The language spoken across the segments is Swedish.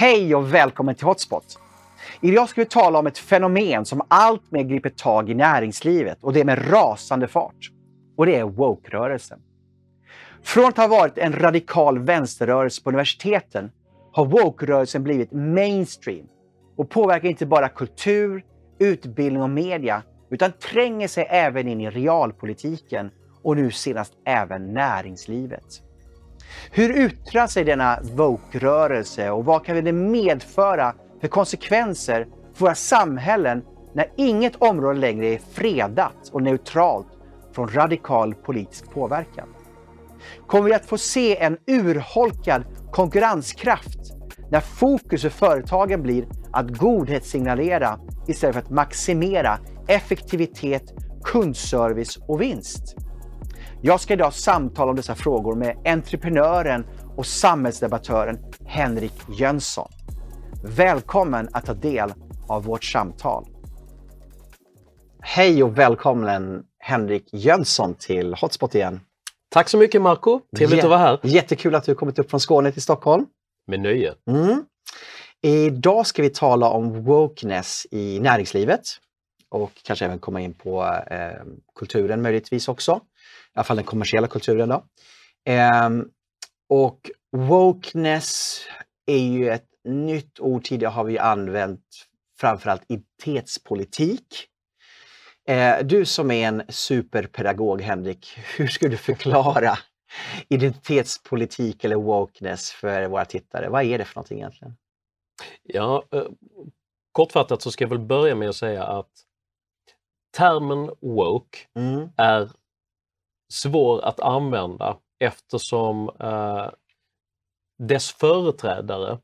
Hej och välkommen till Hotspot! Idag ska vi tala om ett fenomen som alltmer griper tag i näringslivet och det med rasande fart. Och det är woke-rörelsen. Från att ha varit en radikal vänsterrörelse på universiteten har woke-rörelsen blivit mainstream och påverkar inte bara kultur, utbildning och media utan tränger sig även in i realpolitiken och nu senast även näringslivet. Hur yttrar sig denna woke-rörelse och vad kan det medföra för konsekvenser för våra samhällen när inget område längre är fredat och neutralt från radikal politisk påverkan? Kommer vi att få se en urholkad konkurrenskraft när fokus för företagen blir att godhetssignalera istället för att maximera effektivitet, kundservice och vinst? Jag ska idag samtala om dessa frågor med entreprenören och samhällsdebattören Henrik Jönsson. Välkommen att ta del av vårt samtal. Hej och välkommen Henrik Jönsson till Hotspot igen. Tack så mycket Marco, trevligt Jä- att vara här. Jättekul att du kommit upp från Skåne till Stockholm. Med nöje. Mm. Idag ska vi tala om wokeness i näringslivet och kanske även komma in på eh, kulturen möjligtvis också. Alla fall den kommersiella kulturen. Då. Ehm, och wokeness är ju ett nytt ord. Tidigare har vi använt framförallt identitetspolitik. Eh, du som är en superpedagog Henrik, hur skulle du förklara identitetspolitik eller wokeness för våra tittare? Vad är det för någonting egentligen? Ja, eh, kortfattat så ska jag väl börja med att säga att termen woke Mm. är svår att använda eftersom eh, dess företrädare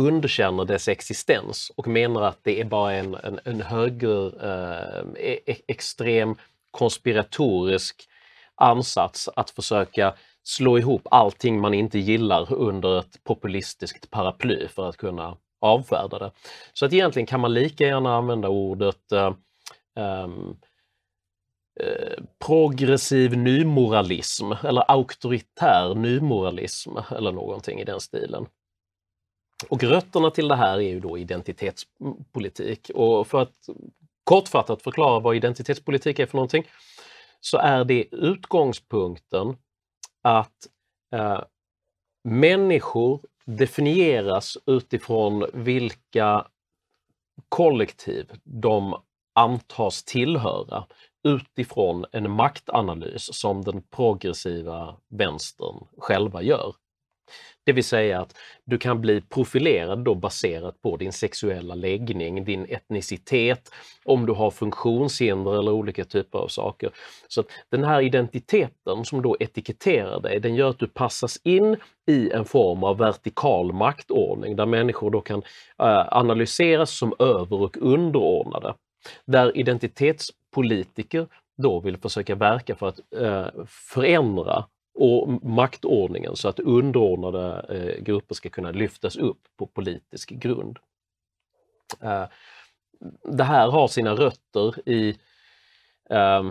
underkänner dess existens och menar att det är bara en, en, en höger eh, e, e, extrem konspiratorisk ansats att försöka slå ihop allting man inte gillar under ett populistiskt paraply för att kunna avfärda det. Så att egentligen kan man lika gärna använda ordet eh, eh, Eh, progressiv nymoralism eller auktoritär nymoralism eller någonting i den stilen. Och rötterna till det här är ju då identitetspolitik. Och för att kortfattat förklara vad identitetspolitik är för någonting så är det utgångspunkten att eh, människor definieras utifrån vilka kollektiv de antas tillhöra utifrån en maktanalys som den progressiva vänstern själva gör. Det vill säga att du kan bli profilerad då baserat på din sexuella läggning, din etnicitet, om du har funktionshinder eller olika typer av saker. Så att den här identiteten som då etiketterar dig, den gör att du passas in i en form av vertikal maktordning där människor då kan eh, analyseras som över och underordnade. Där identitets politiker då vill försöka verka för att eh, förändra och maktordningen så att underordnade eh, grupper ska kunna lyftas upp på politisk grund. Eh, det här har sina rötter i eh,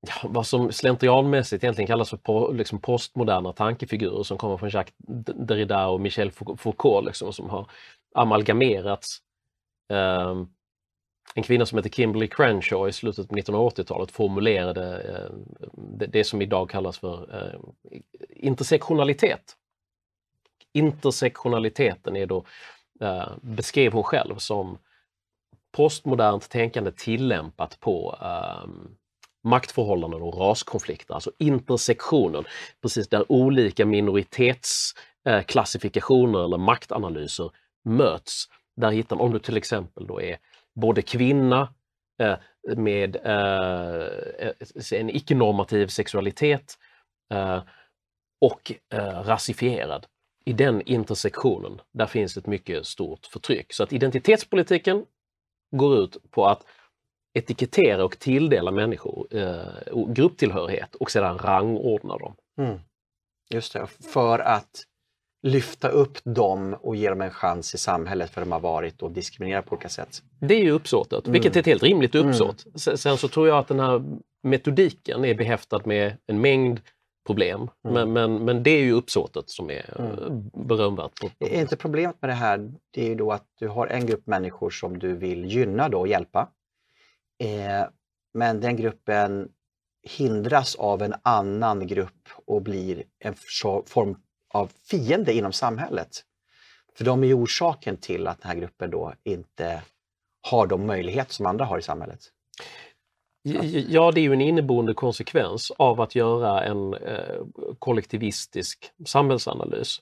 ja, vad som slentrianmässigt egentligen kallas för po, liksom postmoderna tankefigurer som kommer från Jacques Derrida och Michel Foucault liksom, som har amalgamerats ehm, en kvinna som heter Kimberly Crenshaw i slutet på 1980-talet formulerade eh, det, som idag kallas för eh, intersektionalitet. Intersektionaliteten är då, eh, beskrev hon själv som postmodernt tänkande tillämpat på maktförhållanden och raskonflikter, alltså intersektionen, precis där olika minoritetsklassifikationer eller maktanalyser möts. Där hittar man, om du till exempel då är både kvinna eh, med eh, en icke-normativ sexualitet eh, och eh, rasifierad. I den intersektionen, där finns ett mycket stort förtryck. Så att identitetspolitiken går ut på att etikettera och tilldela människor eh, grupptillhörighet och sedan rangordna dem. Mm. Just det, för att lyfta upp dem och ge dem en chans i samhället för de har varit och diskriminerade på olika sätt. Det är ju uppsåtet, Mm. vilket är ett helt rimligt uppsåt. Sen- Sen så tror jag att den här metodiken är behäftad med en mängd problem. Mm. Men, men, men det är ju uppsåtet som är mm. berömvärt. Är inte problemet med det här, det är ju då att du har en grupp människor som du vill gynna då och hjälpa. Eh, men den gruppen hindras av en annan grupp och blir en form av fiende inom samhället. För de är ju orsaken till att den här gruppen då inte har de möjligheter som andra har i samhället. Ja, det är ju en inneboende konsekvens av att göra en eh, kollektivistisk samhällsanalys.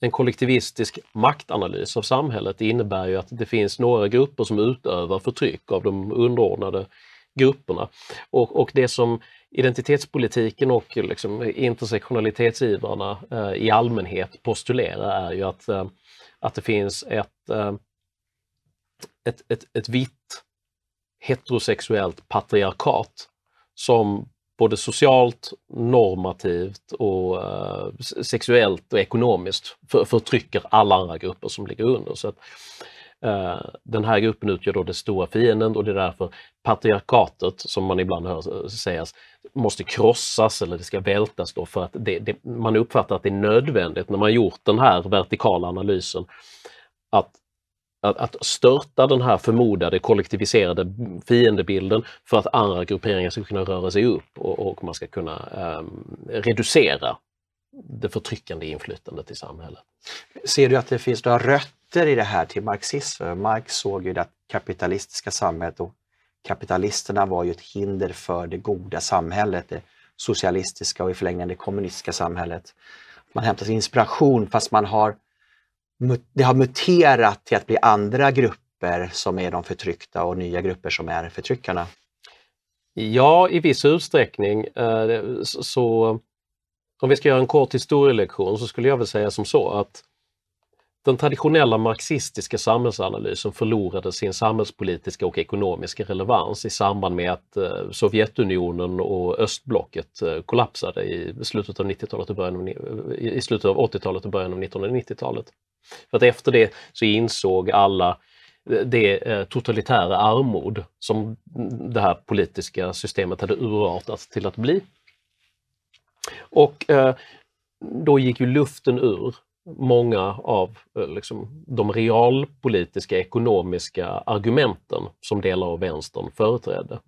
En kollektivistisk maktanalys av samhället innebär ju att det finns några grupper som utövar förtryck av de underordnade grupperna. Och, och det som identitetspolitiken och liksom intersektionalitetsivrarna eh, i allmänhet postulerar är ju att, eh, att det finns ett, eh, ett, ett, ett vitt heterosexuellt patriarkat som både socialt, normativt och eh, sexuellt och ekonomiskt för, förtrycker alla andra grupper som ligger under. Så att, Eh, den här gruppen utgör då den stora fienden och det är därför patriarkatet, som man ibland hör sägas, måste krossas eller det ska vältas då för att det, det, man uppfattar att det är nödvändigt när man gjort den här vertikala analysen att att, att störta den här förmodade kollektiviserade fiendebilden för att andra grupperingar ska kunna röra sig upp och, och man ska kunna um, reducera det förtryckande inflytandet i samhället. Ser du att det finns några rötter i det här till marxismen? Marx såg ju det kapitalistiska samhället och kapitalisterna var ju ett hinder för det goda samhället, det socialistiska och i förlängningen det kommunistiska samhället. Man hämtar sin inspiration fast man har det har muterat till att bli andra grupper som är de förtryckta och nya grupper som är förtryckarna? Ja, i viss utsträckning. Eh, så om vi ska göra en kort historielektion så skulle jag väl säga som så att den traditionella marxistiska samhällsanalysen förlorade sin samhällspolitiska och ekonomiska relevans i samband med att eh, Sovjetunionen och östblocket eh, kollapsade i slutet av 90-talet och början av, i slutet av 80-talet och början av 1990-talet. För att efter det så insåg alla eh, det totalitära armod som det här politiska systemet hade urartat till att bli. Och då gick ju luften ur många av eh, liksom, de realpolitiska ekonomiska argumenten som delar av vänstern företrädde.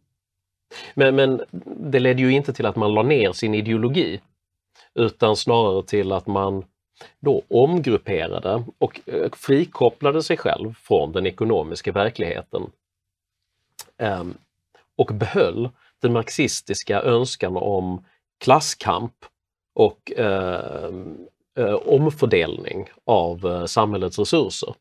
Men, men det ledde ju inte till att man la ner sin ideologi utan snarare till att man då omgrupperade och eh, frikopplade sig själv från den ekonomiska verkligheten ehm, och behöll den marxistiska önskan om klasskamp och ehm, eh, omfördelning av eh, samhällets resurser.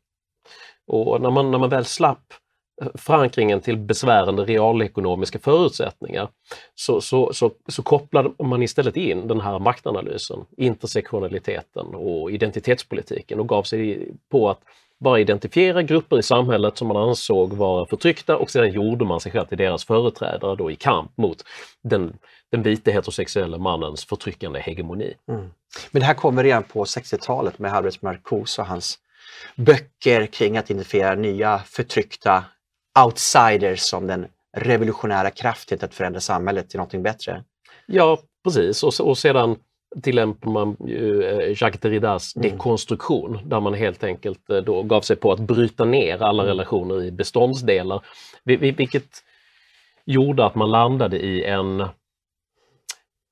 Och när man, när man väl slapp eh, förankringen till besvärande realekonomiska förutsättningar så, så, så, så kopplade man istället in den här maktanalysen, intersektionaliteten och identitetspolitiken och gav sig på att bara identifiera grupper i samhället som man ansåg vara förtryckta och sedan gjorde man sig själv till deras företrädare då i kamp mot den, den vita heterosexuella mannens förtryckande hegemoni. Mm. Men det här kommer redan på 60-talet med Albert Marcuse och hans böcker kring att identifiera nya förtryckta outsiders som den revolutionära kraften att förändra samhället till någonting bättre. Ja, precis. Och, och sedan tillämpar man ju eh, Jacques Derridas mm. dekonstruktion där man helt enkelt eh, då gav sig på att bryta ner alla mm. relationer i beståndsdelar. Vilket gjorde att man landade i en,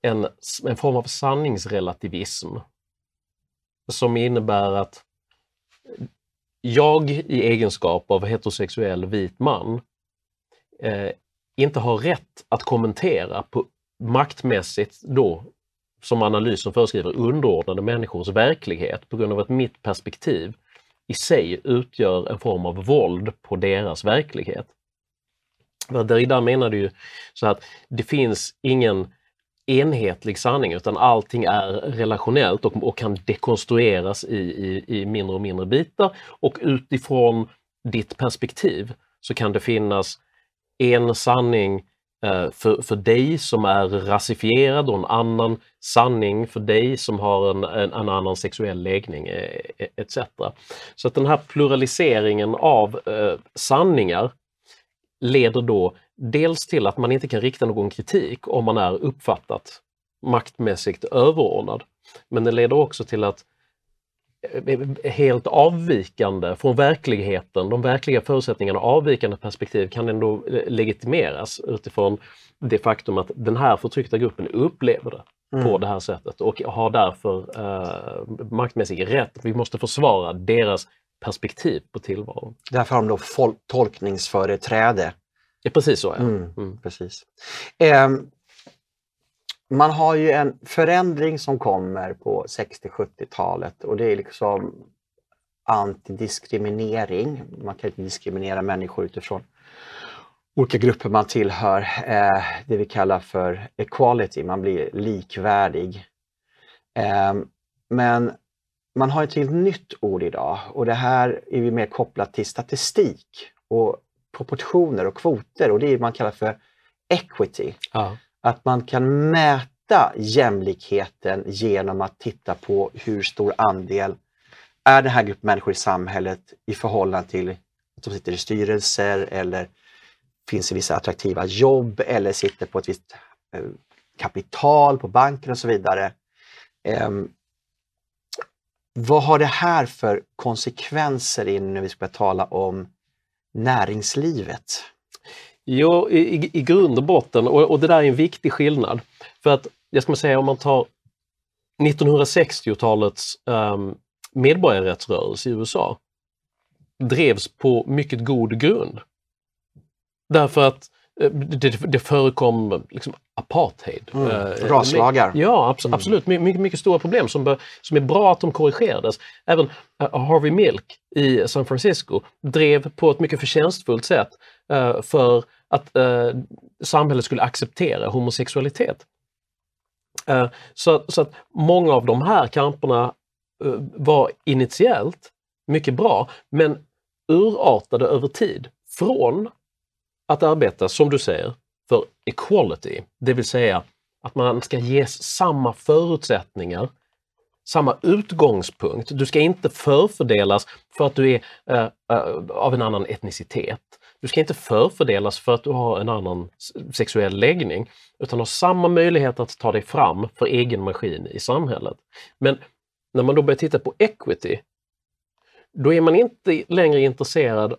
en, en form av sanningsrelativism som innebär att jag i egenskap av heterosexuell vit man eh, inte har rätt att kommentera på maktmässigt då, som analysen föreskriver, underordnade människors verklighet på grund av att mitt perspektiv i sig utgör en form av våld på deras verklighet. Derrida menade ju så att det finns ingen enhetlig sanning utan allting är relationellt och, och kan dekonstrueras i, i, i, mindre och mindre bitar och utifrån ditt perspektiv så kan det finnas en sanning eh, för, för dig som är rasifierad och en annan sanning för dig som har en, en, en annan sexuell läggning eh, e, etc. Så att den här pluraliseringen av eh, sanningar leder då dels till att man inte kan rikta någon kritik om man är uppfattat maktmässigt överordnad. Men det leder också till att eh, helt avvikande från verkligheten, de verkliga förutsättningarna, avvikande perspektiv kan ändå legitimeras utifrån det faktum att den här förtryckta gruppen upplever det mm. på det här sättet och har därför eh, maktmässig rätt. Vi måste försvara deras perspektiv på tillvaron. Därför har de då tolkningsföreträde. Ja, precis så. Ja. Mm, mm. Precis. Eh, man har ju en förändring som kommer på 60-70-talet och det är liksom antidiskriminering. Man kan inte diskriminera människor utifrån olika grupper man tillhör. Eh, det vi kallar för equality, man blir likvärdig. Eh, men man har ett helt nytt ord idag och det här är vi mer kopplat till statistik och proportioner och kvoter och det är man kallar för equity. Ja. Att man kan mäta jämlikheten genom att titta på hur stor andel är den här gruppen människor i samhället i förhållande till att de sitter i styrelser eller finns i vissa attraktiva jobb eller sitter på ett visst eh, kapital på banken och så vidare. Vad har det här för konsekvenser in när vi ska tala om näringslivet? Jo, i, i grund och botten, och, och det där är en viktig skillnad. För att, jag ska säga om man tar 1960-talets um, ehm, medborgarrättsrörelse i USA drevs på mycket god grund. Därför att det, det förekom liksom apartheid. Mm. Eh, Raslagar. Ja, abs mm. absolut. My, mycket, mycket stora problem som, bör, som är bra att de korrigerades. Även uh, Harvey Milk i San Francisco drev på ett mycket förtjänstfullt sätt uh, för att uh, samhället skulle acceptera homosexualitet. så, så att många av de här kamperna var initiellt mycket bra men urartade över tid från att arbeta, som du säger, för equality, det vill säga att man ska ges samma förutsättningar, samma utgångspunkt. Du ska inte förfördelas för att du är äh, äh, av en annan etnicitet. Du ska inte förfördelas för att du har en annan sexuell läggning, utan har samma möjlighet att ta dig fram för egen maskin i samhället. Men när man då börjar titta på equity, då är man inte längre intresserad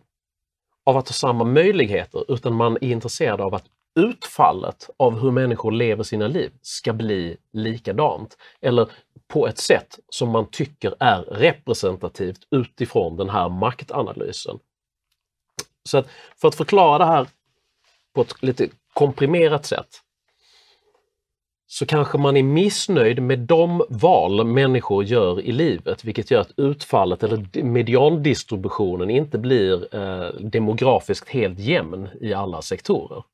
av att ha samma möjligheter utan man är intresserad av att utfallet av hur människor lever sina liv ska bli likadant. Eller på ett sätt som man tycker är representativt utifrån den här maktanalysen. Så att för att förklara det här på ett lite komprimerat sätt så kanske man är missnöjd med de val människor gör i livet, vilket gör att utfallet eller mediandistributionen inte blir eh, demografiskt helt jämn i alla sektorer.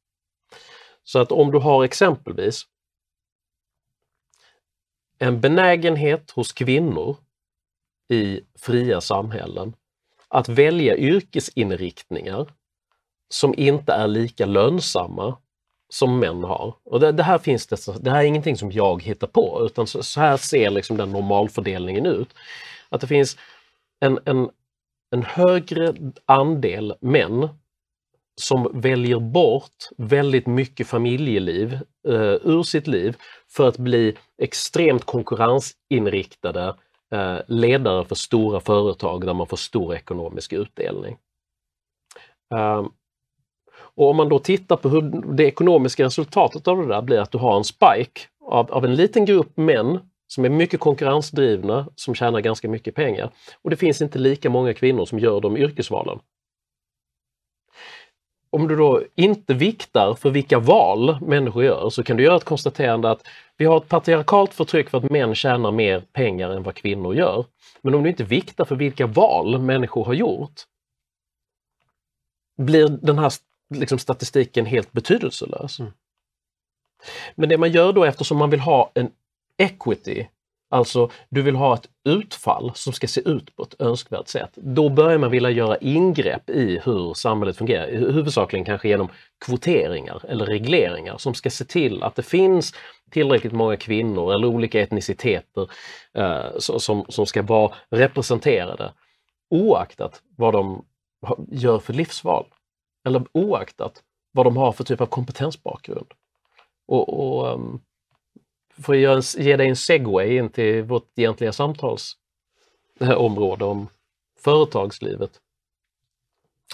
Så att om du har exempelvis en benägenhet hos kvinnor i fria samhällen att välja yrkesinriktningar som inte är lika lönsamma som män har. Och det, det, här finns det, det här är ingenting som jag hittar på utan så, så här ser liksom den normalfördelningen ut. Att det finns en, en, en högre andel män som väljer bort väldigt mycket familjeliv eh, ur sitt liv för att bli extremt konkurrensinriktade eh, ledare för stora företag där man får stor ekonomisk utdelning. Um, och om man då tittar på hur det ekonomiska resultatet av det där blir att du har en spike av, av en liten grupp män som är mycket konkurrensdrivna, som tjänar ganska mycket pengar. Och det finns inte lika många kvinnor som gör de yrkesvalen. Om du då inte viktar för vilka val människor gör så kan du göra ett konstaterande att vi har ett patriarkalt förtryck för att män tjänar mer pengar än vad kvinnor gör. Men om du inte viktar för vilka val människor har gjort blir den här liksom statistiken helt betydelselös. Mm. Men det man gör då eftersom man vill ha en equity, alltså du vill ha ett utfall som ska se ut på ett önskvärt sätt. Då börjar man vilja göra ingrepp i hur samhället fungerar, huvudsakligen kanske genom kvoteringar eller regleringar som ska se till att det finns tillräckligt många kvinnor eller olika etniciteter eh, som, som ska vara representerade oaktat vad de gör för livsval eller oaktat vad de har för typ av kompetensbakgrund. Och, och um, för att ge dig en segway in till vårt egentliga samtalsområde eh, om företagslivet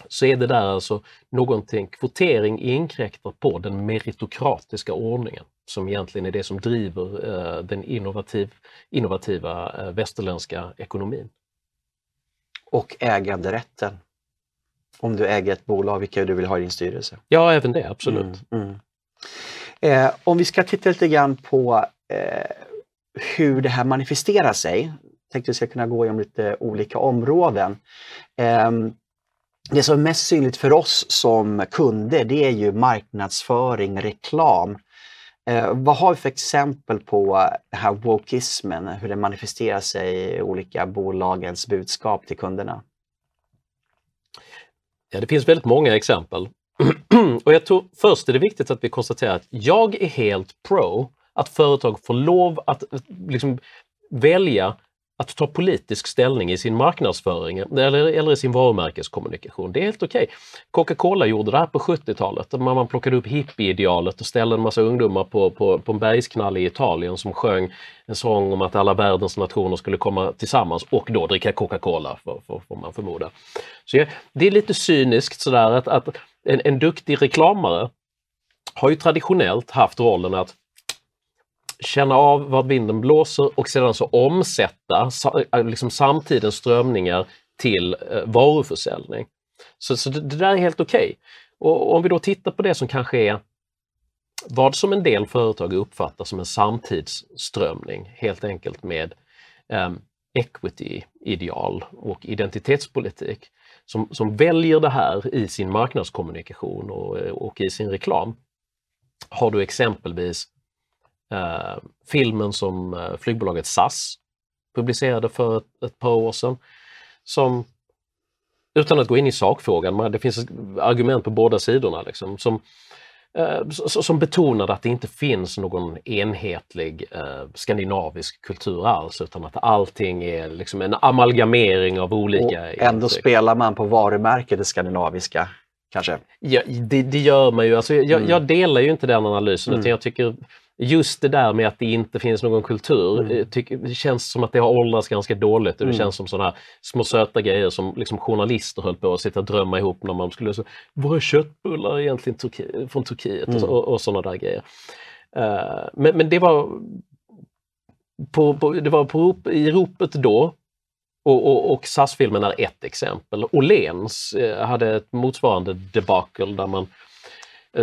så är det där alltså någonting, kvotering inkräktar på den meritokratiska ordningen som egentligen är det som driver eh, den innovativ, innovativa eh, västerländska ekonomin. Och äganderätten. Om du äger ett bolag, vilka du vill ha i din styrelse. Ja, även det, absolut. Mm, mm. Eh, om vi ska titta lite grann på eh, hur det här manifesterar sig. Tänkte vi ska kunna gå igenom lite olika områden. Eh, det som är mest synligt för oss som kunder det är ju marknadsföring, reklam. Eh, vad har vi för exempel på den här wokismen, hur det manifesterar sig i olika bolagens budskap till kunderna? Ja, det finns väldigt många exempel. och jag tror först är det viktigt att vi konstaterar att jag är helt pro att företag får lov att eh, liksom, välja att ta politisk ställning i sin marknadsföring eller, eller i sin varumärkeskommunikation. Det är helt okej. Okay. Coca-Cola gjorde det här på 70-talet. Man, man plockade upp hippieidealet och ställde en massa ungdomar på, på, på en bergsknalle i Italien som sjöng en sång om att alla världens nationer skulle komma tillsammans och då dricka Coca-Cola, får man förmoda. Så det är lite cyniskt sådär att, att en, en duktig reklamare har ju traditionellt haft rollen att känna av vad vinden blåser och sedan så omsätta äh, liksom samtidens strömningar till eh, varuförsäljning. Så, så det, det, där är helt okej. Okay. Och om vi då tittar på det som kanske är vad som en del företag uppfattar som en samtidsströmning, helt enkelt med eh, equity-ideal och identitetspolitik, som, som väljer det här i sin marknadskommunikation och, och i sin reklam, har du exempelvis eh, filmen som eh, flygbolaget SAS publicerade för ett, ett, par år sedan. Som, utan att gå in i sakfrågan, det finns argument på båda sidorna, liksom, som, eh, som betonade att det inte finns någon enhetlig eh, skandinavisk kultur alls utan att allting är liksom en amalgamering av olika... Och ändå intryck. spelar man på varumärket det skandinaviska kanske? Ja, det, det gör man ju. Alltså, jag, mm. jag delar ju inte den analysen mm. utan jag tycker just det där med att det inte finns någon kultur, mm. Eh, tycker, det känns som att det har åldrats ganska dåligt och det mm. känns som sådana små söta grejer som liksom journalister höll på att sitta och drömma ihop när man skulle säga Vad är köttbullar egentligen Turki från Turkiet? Mm. Och, och sådana där grejer. Uh, men, men det var på, på, det var på, i ropet då och, och, och SAS-filmen är ett exempel. Åhléns eh, hade ett motsvarande debacle där man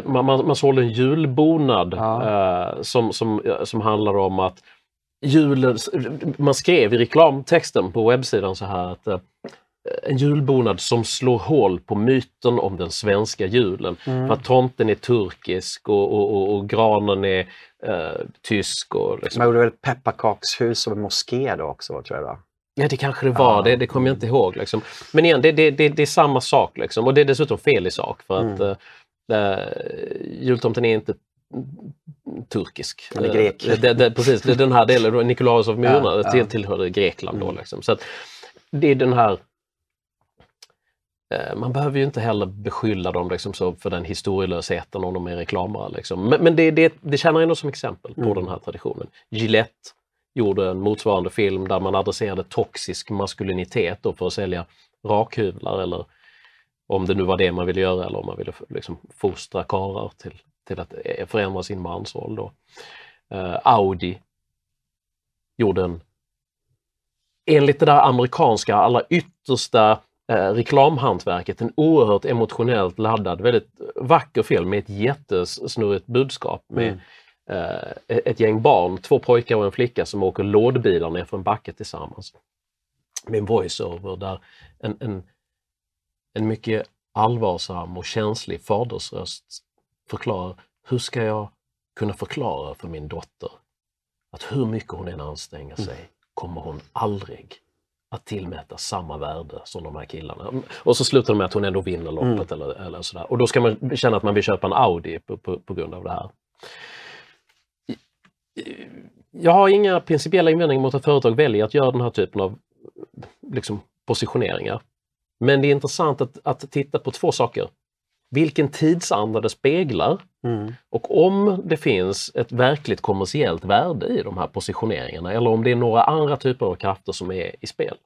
man, man, man sålde en julbonad ja. eh, som, som, som handlar om att julen, man skrev i reklamtexten på webbsidan så här att eh, en julbonad som slår hål på myten om den svenska julen. Mm. För att tomten är turkisk och, och, och, och granen är eh, tysk. Och liksom. Man gjorde väl pepparkakshus och moské då också tror jag va? Ja det kanske det var, ja. det, det kommer jag inte ihåg. Liksom. Men igen, det, det, det, det är samma sak liksom. och det är dessutom fel i sak. för att mm. Jultomten är inte turkisk. Eller grek. Eh, det, det, precis, det, den här delen, Nikolaus av Myrorna, ja, ja. tillhörde Grekland då. Mm. Liksom. Så att det är den här eh, man behöver ju inte heller beskylla dem liksom så för den historielösheten om de är reklamare. Liksom. Men, men det, det, det tjänar ändå som exempel på mm. den här traditionen. Gillette gjorde en motsvarande film där man adresserade toxisk maskulinitet för att sälja rakhyvlar eller om det nu var det man ville göra eller om man ville liksom fostra karlar till, till att eh, förändra sin mansroll. Då. Uh, Audi gjorde en, enligt det där amerikanska allra yttersta uh, reklamhantverket, en oerhört emotionellt laddad, väldigt vacker film med ett jättesnurrigt budskap med mm. uh, ett gäng barn, två pojkar och en flicka som åker lådbilar ner för en backe tillsammans. Med en voiceover där en, en en mycket allvarsam och känslig fadersröst förklarar hur ska jag kunna förklara för min dotter att hur mycket hon än anstränger sig mm. kommer hon aldrig att tillmäta samma värde som de här killarna. Och så slutar det med att hon ändå vinner loppet mm. eller, eller sådär. Och då ska man känna att man vill köpa en Audi på, på, på grund av det här. Jag har inga principiella invändningar mot att företag väljer att göra den här typen av liksom, positioneringar. Men det är intressant att, att titta på två saker. Vilken tidsanda det speglar Mm. Och om det finns ett verkligt kommersiellt värde i de här positioneringarna eller om det är några andra typer av krafter som är i spel.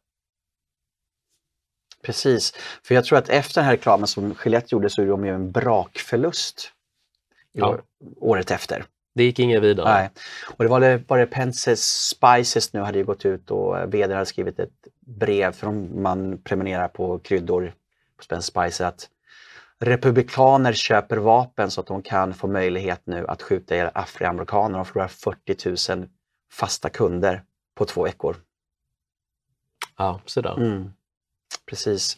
Precis, för jag tror att efter den här reklamen som Gillette gjorde så gjorde de ju en brakförlust ja. året efter. Det gick inget vidare. Nej. Och det var det, var det Pences Spices nu hade ju gått ut och vd hade skrivit ett brev från man prenumererar på kryddor på Spencer Spices att republikaner köper vapen så att de kan få möjlighet nu att skjuta ihjäl afroamerikaner. De förlorar 40 000 fasta kunder på två veckor. Ja, sådär. Mm. Precis.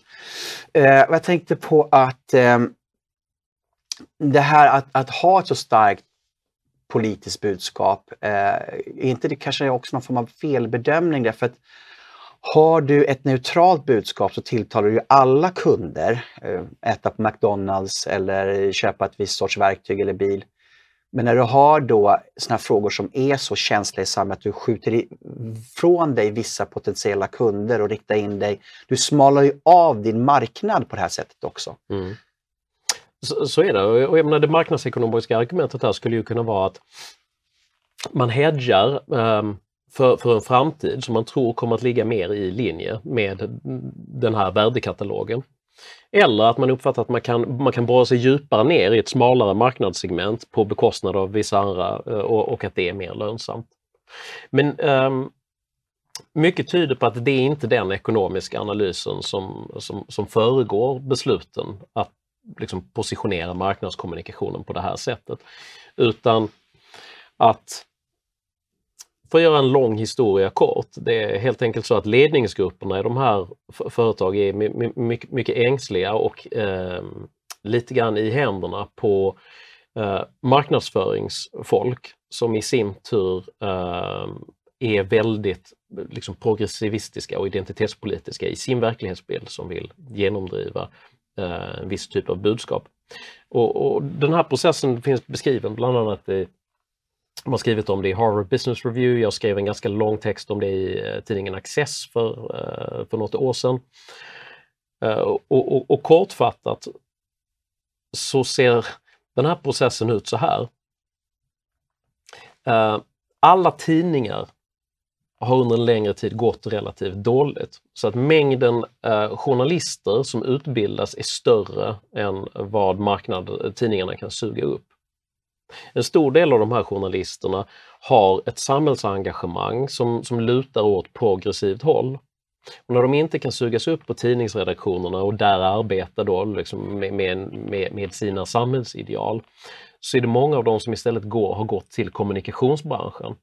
Eh, jag tänkte på att eh, det här att, att, ha ett så starkt politiskt budskap, eh, är inte det kanske också någon form av felbedömning därför att har du ett neutralt budskap så tilltalar du alla kunder. Eh, äta på McDonalds eller köpa ett visst sorts verktyg eller bil. Men när du har då såna frågor som är så känsliga i samhället att du skjuter ifrån dig vissa potentiella kunder och riktar in dig. Du smalar ju av din marknad på det här sättet också. Mm. Så, så, är det. Och jag menar, det marknadsekonomiska argumentet här skulle ju kunna vara att man hedgar um, för, för en framtid som man tror kommer att ligga mer i linje med den här värdekatalogen. Eller att man uppfattar att man kan, man kan borra sig djupare ner i ett smalare marknadssegment på bekostnad av vissa andra eh, och, och att det är mer lönsamt. Men um, mycket tyder på att det är inte den ekonomiska analysen som, som, som föregår besluten att liksom positionera marknadskommunikationen på det här sättet. Utan att för att göra en lång historia kort, det är helt enkelt så att ledningsgrupperna i de här företagen är mycket, mycket ängsliga och eh, lite grann i händerna på eh, marknadsföringsfolk som i sin tur eh, är väldigt liksom, progressivistiska och identitetspolitiska i sin verklighetsbild som vill genomdriva Eh, en viss typ av budskap. Och, och, Den här processen finns beskriven bland annat i de har skrivit om det i Harvard Business Review. Jag skrev en ganska lång text om det i eh, tidningen Access för, eh, för något år sedan. Och, och, och kortfattat så ser den här processen ut så här. Alla tidningar har under en längre tid gått relativt dåligt. Så att mängden eh, journalister som utbildas är större än vad marknad, tidningarna kan suga upp. En stor del av de här journalisterna har ett samhällsengagemang som, som lutar åt progressivt håll. Och när de inte kan sugas upp på tidningsredaktionerna och där arbeta då liksom med, med, med, sina samhällsideal så är det många av dem som istället går, har gått till kommunikationsbranschen.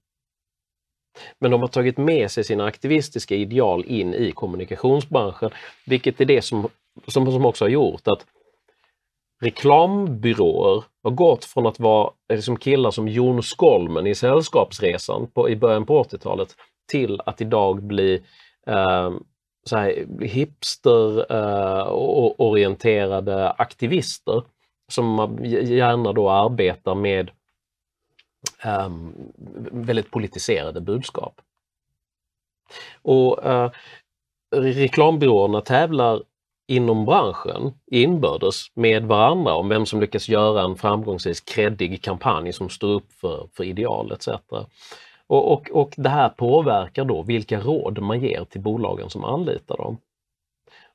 Men de har tagit med sig sina aktivistiska ideal in i kommunikationsbranschen, vilket är det som, som, som också har gjort att reklambyråer har gått från att vara eh, liksom killar som Jon Skolmen i Sällskapsresan på, i början på 80-talet till att idag bli eh, så här, hipster-orienterade eh, aktivister som gärna då arbetar med um, väldigt politiserade budskap. Och uh, Reklambyråerna tävlar inom branschen inbördes med varandra om vem som lyckas göra en framgångsrik kreddig kampanj som står upp för, för ideal etc. Och, och, och det här påverkar då vilka råd man ger till bolagen som anlitar dem.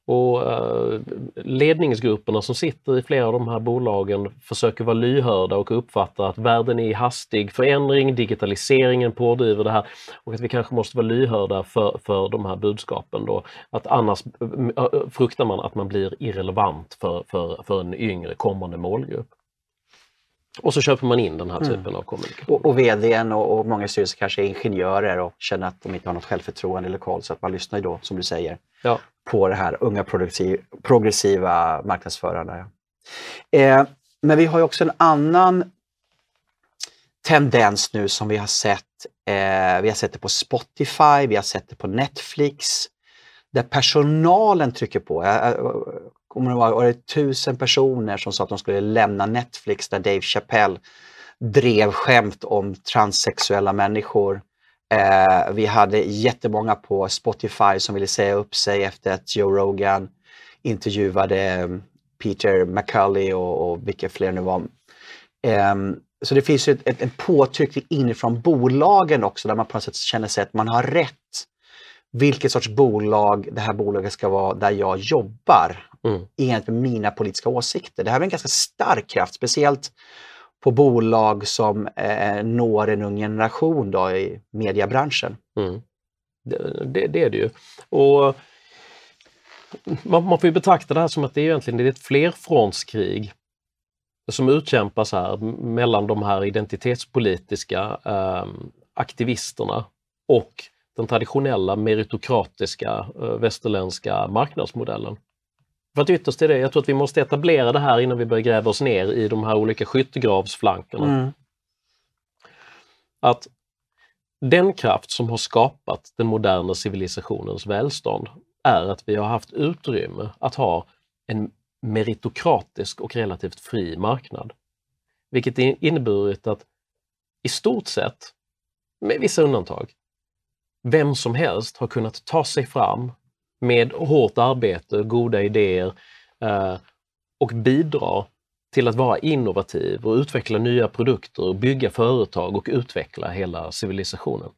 Och uh, ledningsgrupperna som sitter i flera av de här bolagen försöker vara lyhörda och uppfatta att världen är i hastig förändring, digitaliseringen pådriver det här och att vi kanske måste vara lyhörda för, för de här budskapen då. Att annars uh, fruktar man att man blir irrelevant för, för, för en yngre kommande målgrupp. Och så köper man in den här mm. typen mm. av kommunikation. Och, och VDn och, och många styrelser kanske är ingenjörer och känner att de inte har något självförtroende eller koll så att man lyssnar ju då, som du säger, ja på det här unga progressiva marknadsförarna. Eh, men vi har ju också en annan tendens nu som vi har sett. Eh, vi har sett det på Spotify, vi har sett det på Netflix, där personalen trycker på. Jag, kommer det vara, var det tusen personer som sa att de skulle lämna Netflix där Dave Chappelle drev skämt om transsexuella människor. Eh, vi hade jättemånga på Spotify som ville säga upp sig efter att Joe Rogan intervjuade mm, Peter McCulley och, och vilka fler nu var. Ehm, så det finns ju ett, ett, en påtryckning inifrån bolagen också där man på något sätt känner sig att man har rätt. Vilket sorts bolag det här bolaget ska vara där jag jobbar Mm. enligt mina politiska åsikter. Det här är en ganska stark kraft, speciellt på bolag som eh, når en ung generation då, i mediebranschen. Mm. Det, det, det är det ju. Och man, man får ju betrakta det här som att det är egentligen det är ett flerfrontskrig som utkämpas här mellan de här identitetspolitiska eh, aktivisterna och den traditionella meritokratiska eh, västerländska marknadsmodellen. För att ytterst är det, jag tror att vi måste etablera det här innan vi börjar gräva oss ner i de här olika skyttegravsflankerna. Mm. Att den kraft som har skapat den moderna civilisationens välstånd är att vi har haft utrymme att ha en meritokratisk och relativt fri marknad. Vilket inneburit att i stort sett, med vissa undantag, vem som helst har kunnat ta sig fram med hårt arbete, goda idéer eh, och bidra till att vara innovativ och utveckla nya produkter, och bygga företag och utveckla hela civilisationen.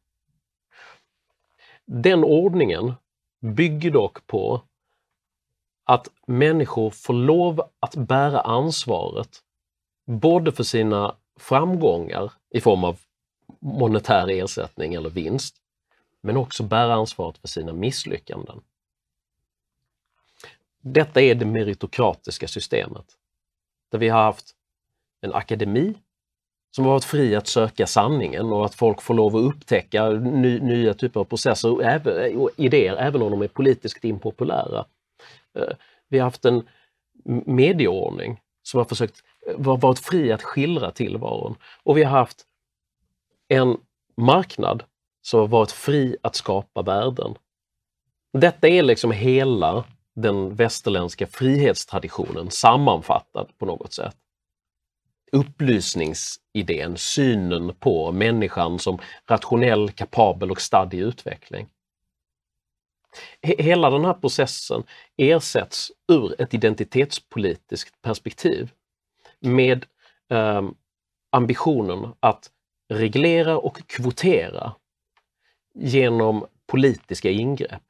Den ordningen bygger dock på att människor får lov att bära ansvaret både för sina framgångar i form av monetär ersättning eller vinst, men också bära ansvaret för sina misslyckanden. Detta är det meritokratiska systemet. Där vi har haft en akademi som har varit fri att söka sanningen och att folk får lov att upptäcka ny, nya typer av processer och, även, och idéer, även om de är politiskt impopulära. Eh, vi har haft en medieordning som har försökt eh, varit fri att skildra tillvaron. Och vi har haft en marknad som har varit fri att skapa värden. Detta är liksom hela den västerländska frihetstraditionen sammanfattad på något sätt. Upplysningsidén, synen på människan som rationell, kapabel och stadd i utveckling. Hela den här processen ersätts ur ett identitetspolitiskt perspektiv med eh, ambitionen att reglera och kvotera genom politiska ingrepp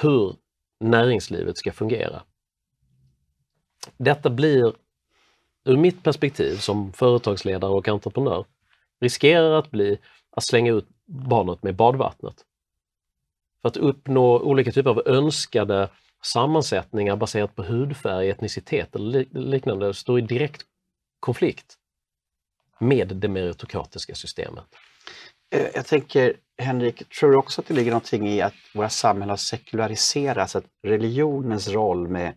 hur näringslivet ska fungera. Detta blir ur mitt perspektiv som företagsledare och entreprenör riskerar att bli att slänga ut barnet med badvattnet. För att uppnå olika typer av önskade sammansättningar baserat på hudfärg, etnicitet eller liknande står i direkt konflikt med det meritokratiska systemet. Eh, jag tänker, Henrik, tror du också att det ligger någonting i att våra samhällen har sekulariserats? Att religionens roll med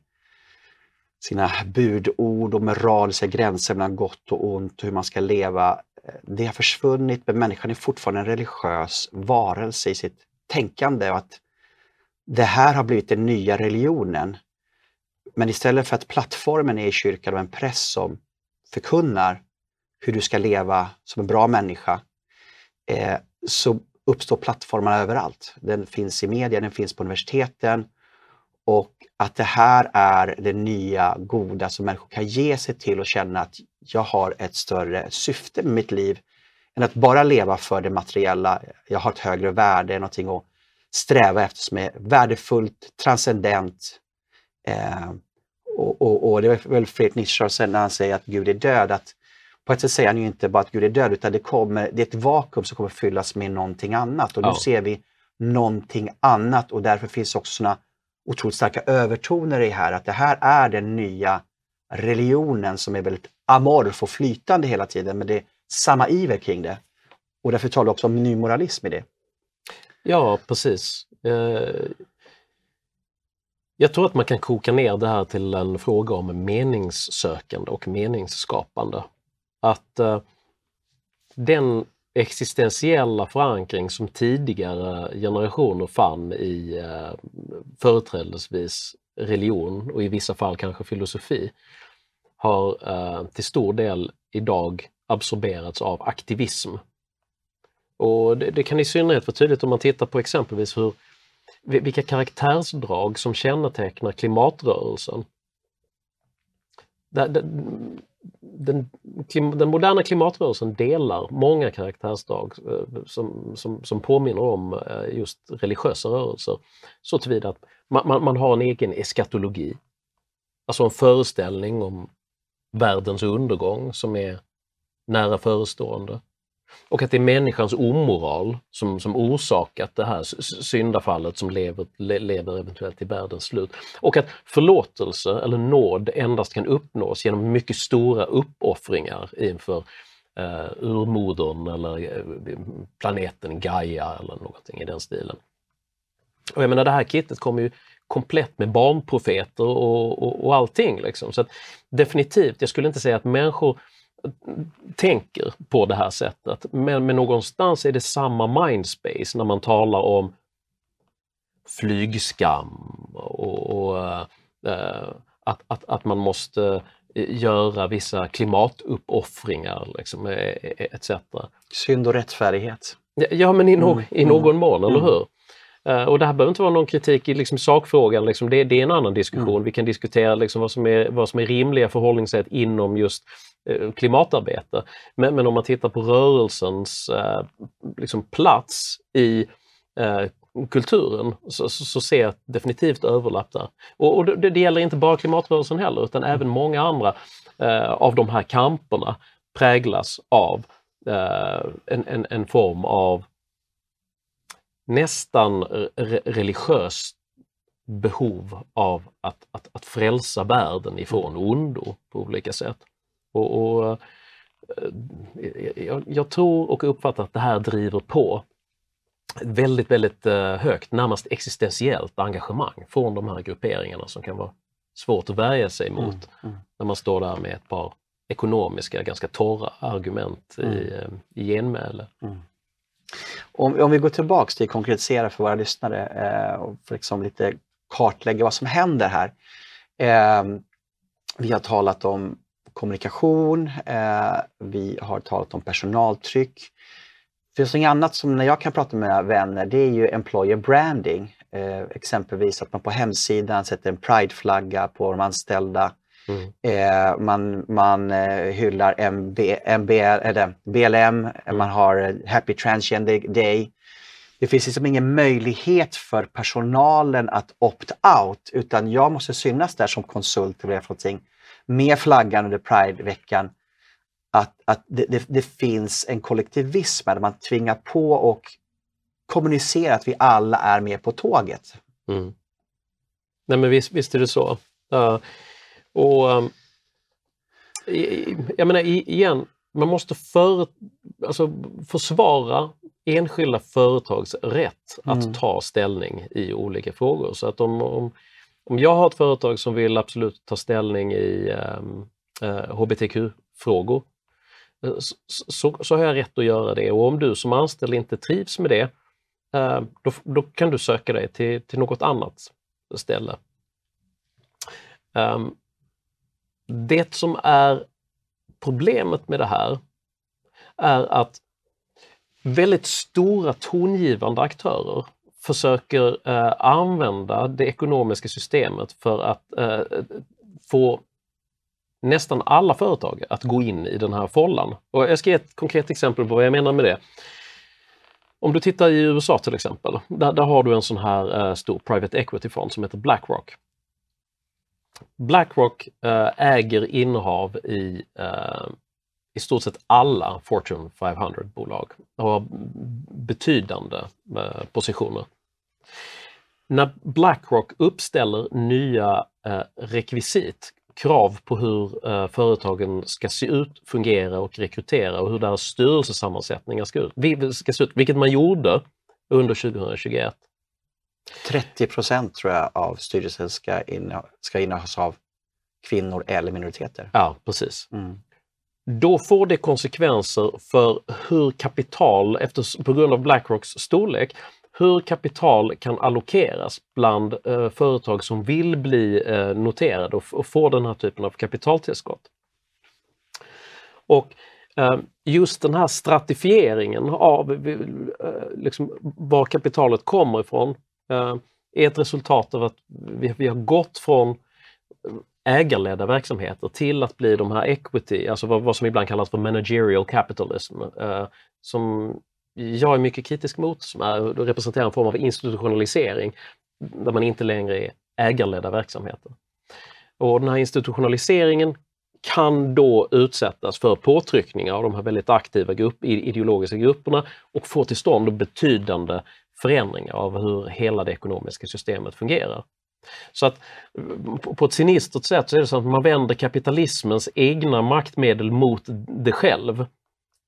sina budord och moraliska gränser mellan gott och ont och hur man ska leva, eh, det har försvunnit men människan är fortfarande en religiös varelse i sitt tänkande och att det här har blivit den nya religionen. Men istället för att plattformen är i kyrkan och en präst som förkunnar hur du ska leva som en bra människa, eh, så uppstår plattformarna överallt. Den finns i media, den finns på universiteten och att det här är det nya goda som människor kan ge sig till och känna att jag har ett större syfte med mitt liv än att bara leva för det materiella. Jag har ett högre värde, någonting att sträva efter som är värdefullt, transcendent. Eh, och, och, och, det var väl Fredrik Nietzsche när han säger att Gud är död, att på ett sätt säger han ju inte bara att Gud är död utan det, kommer, det är ett vakuum som kommer fyllas med någonting annat och nu Ja. ser vi någonting annat och därför finns också såna otroligt starka övertoner i här att det här är den nya religionen som är väldigt amorf och flytande hela tiden men det är samma iver kring det. Och därför talar vi också om ny moralism i det. Ja, precis. Eh, Jag tror att man kan koka ner det här till en fråga om meningssökande och meningsskapande. Att eh, den existentiella förankring som tidigare generationer fann i eh, företrädesvis religion och i vissa fall kanske filosofi har eh, till stor del idag absorberats av aktivism. Och det, det kan i synnerhet vara tydligt om man tittar på exempelvis hur, vilka karaktärsdrag som kännetecknar klimatrörelsen. Där, där, den, den, moderna klimatrörelsen delar många karaktärsdrag eh, som, som, som påminner om eh, just religiösa rörelser. Så tillvida att man, man, man har en egen eskatologi. Alltså en föreställning om världens undergång som är nära förestående. Och att det är människans omoral som, som orsakat det här syndafallet som lever, leder eventuellt till världens slut. Och att förlåtelse eller nåd endast kan uppnås genom mycket stora uppoffringar inför eh, urmodern eller eh, planeten Gaia eller någonting i den stilen. Och jag menar det här kittet kommer ju komplett med barnprofeter och, och, och allting. Liksom. Så att definitivt, jag skulle inte säga att människor tänker på det här sättet. Men, men någonstans är det samma mindspace när man talar om flygskam och, och äh, att, att, att man måste göra vissa klimatuppoffringar liksom, etc. Synd och rättfärdighet. Ja, men i, no mm. i någon mån, eller mm. hur? Uh, och det här behöver inte vara någon kritik i liksom, sakfrågan, liksom, det, det, är en annan diskussion. Mm. Vi kan diskutera liksom, vad, som är, vad som är rimliga förhållningssätt inom just Eh, klimatarbete. Men, men, om man tittar på rörelsens eh, liksom, plats i eh, kulturen så, så, så, ser jag definitivt överlapp där. Och, och det, det, gäller inte bara klimatrörelsen heller utan även många andra eh, av de här kamperna präglas av en, en, en form av nästan religiöst behov av att, att, att frälsa världen ifrån ondo på olika sätt. Och, och eh, jag, jag, tror och uppfattar att det här driver på väldigt, väldigt eh, högt, närmast existentiellt engagemang från de här grupperingarna som kan vara svårt att värja sig mot mm, mm. när man står där med ett par ekonomiska, ganska torra argument mm. i, eh, i genmäle. Mm. Om, om vi går tillbaks till att konkretisera för våra lyssnare eh, och liksom lite kartlägga vad som händer här. Eh, vi har talat om kommunikation, eh, vi har talat om personaltryck. Det finns något annat som när jag kan prata med vänner, det är ju employer branding. Eh, exempelvis att man på hemsidan sätter en prideflagga på de anställda. Mm. Eh, man man eh, hyllar MB, MB, eller BLM, mm. man har Happy Transgender Day. Det finns liksom ingen möjlighet för personalen att opt-out utan jag måste synas där som konsult eller någonting med flaggan under Pride-veckan. Att, att det, det, det, finns en kollektivism där man tvingar på och kommunicerar att vi alla är med på tåget. Mm. Nej men visst, visst är det så. Uh, och um, Jag menar igen, man måste för, alltså, försvara enskilda företags rätt att mm. ta ställning i olika frågor. Så att om, om, om jag har ett företag som vill absolut ta ställning i ehm, eh, hbtq-frågor eh, så, så, så, har jag rätt att göra det och om du som anställd inte trivs med det, eh, då, då, kan du söka dig till, till något annat ställe. Um, det som är problemet med det här är att väldigt stora tongivande aktörer försöker eh, använda det ekonomiska systemet för att eh, få nästan alla företag att gå in i den här follan. Och jag ska ge ett konkret exempel på vad jag menar med det. Om du tittar i USA till exempel, där, där har du en sån här eh, stor private equity-fond som heter Blackrock. Blackrock eh, äger innehav i eh, i stort sett alla Fortune 500-bolag och har betydande eh, positioner. När Blackrock uppställer nya rekvisit, krav på hur företagen ska se ut, fungera och rekrytera och hur deras styrelsesammansättningar ska, ut, ska se ut, vilket man gjorde under 2021 30 procent tror jag av styrelsen ska, ska innehas av kvinnor eller minoriteter. Ja, precis. Mm. Då får det konsekvenser för hur kapital, efter, på grund av Blackrocks storlek, hur kapital kan allokeras bland eh, företag som vill bli eh, noterade och, och, få den här typen av kapitaltillskott. Och eh, just den här stratifieringen av eh, liksom, var kapitalet kommer ifrån Eh, är ett resultat av att vi, vi har gått från ägarledda verksamheter till att bli de här equity, alltså vad, vad som ibland kallas för managerial capitalism, eh, som jag är mycket kritisk mot, som är, representerar en form av institutionalisering där man inte längre är ägarledda verksamheter. Och den här institutionaliseringen kan då utsättas för påtryckningar av de här väldigt aktiva grupp, ideologiska grupperna och få till stånd betydande förändringar av hur hela det ekonomiska systemet fungerar. Så att på ett sinistert sätt så är det så att man vänder kapitalismens egna maktmedel mot det själv.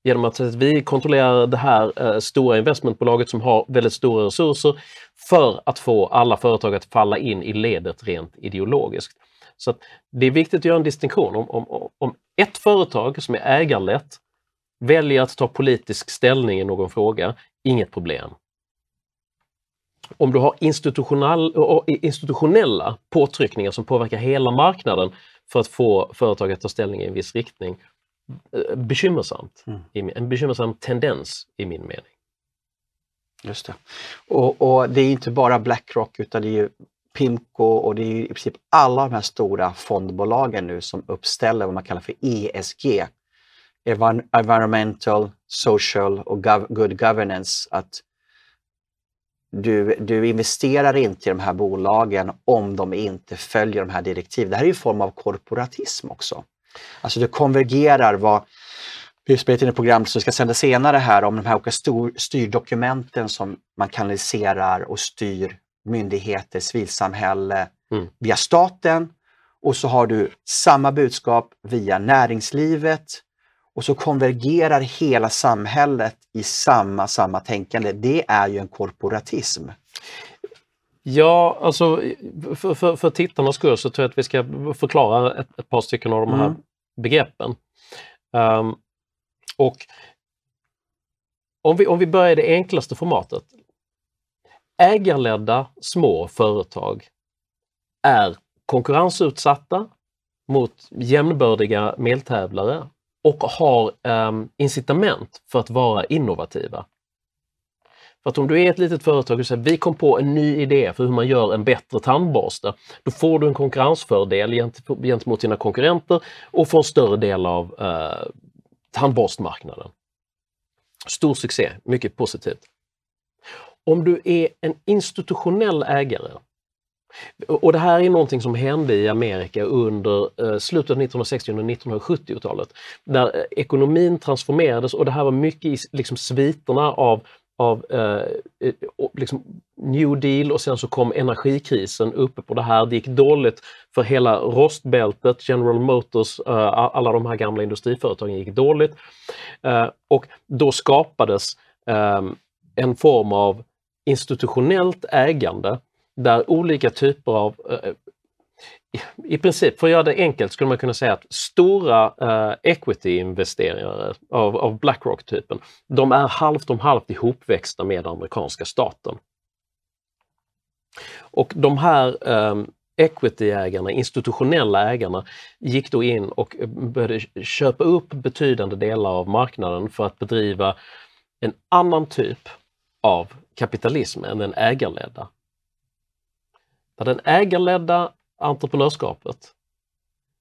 Genom att vi kontrollerar det här eh, stora investmentbolaget som har väldigt stora resurser för att få alla företag att falla in i ledet rent ideologiskt. Så Det är viktigt att göra en distinktion. Om, om, om ett företag som är ägarlett väljer att ta politisk ställning i någon fråga, inget problem. Om du har institutionell, institutionella påtryckningar som påverkar hela marknaden för att få företaget att ta ställning i en viss riktning, eh, bekymmersamt. Mm. En bekymmersam tendens i min mening. Just det. Och, och, det är inte bara Blackrock utan det är Pimco och det är i princip alla de här stora fondbolagen nu som uppställer vad man kallar för ESG. Environmental, Social och Good Governance. Att du, du investerar inte i de här bolagen om de inte följer de här direktiven. Det här är en form av korporatism också. Alltså du konvergerar vad vi har spelat in ett program som ska sända senare här om de här olika styrdokumenten som man kanaliserar och styr myndigheter, civilsamhälle mm. via staten. Och så har du samma budskap via näringslivet och så konvergerar hela samhället i samma, samma tänkande. Det är ju en korporatism. Ja, alltså för, för, för tittarnas skull så tror jag att vi ska förklara ett, ett par stycken av de här mm. begreppen. Um, och om vi, om vi börjar i det enklaste formatet. Ägarledda små företag är konkurrensutsatta mot jämnbördiga medtävlare och har um, incitament för att vara innovativa. För att om du är ett litet företag och säger vi kom på en ny idé för hur man gör en bättre tandborste, då får du en konkurrensfördel gentemot dina konkurrenter och får en större del av uh, tandborstmarknaden. Stor succé, mycket positivt. Om du är en institutionell ägare och det här är någonting som hände i Amerika under eh, slutet av 1960 och 1970-talet. Där eh, ekonomin transformerades och det här var mycket i liksom, sviterna av av eh, eh liksom New Deal och sen så kom energikrisen uppe på det här. Det gick dåligt för hela rostbältet, General Motors, eh, alla de här gamla industriföretagen gick dåligt. Eh, och då skapades ehm, en form av institutionellt ägande där olika typer av eh, eh, i princip, för att göra det enkelt, skulle man kunna säga att stora eh, equity-investerare av, av Blackrock-typen, de är halvt om halvt ihopväxta med amerikanska staten. Och de här um, equity-ägarna, institutionella ägarna, gick då in och började köpa upp betydande delar av marknaden för att bedriva en annan typ av kapitalism än den ägarledda. Där den ägarledda entreprenörskapet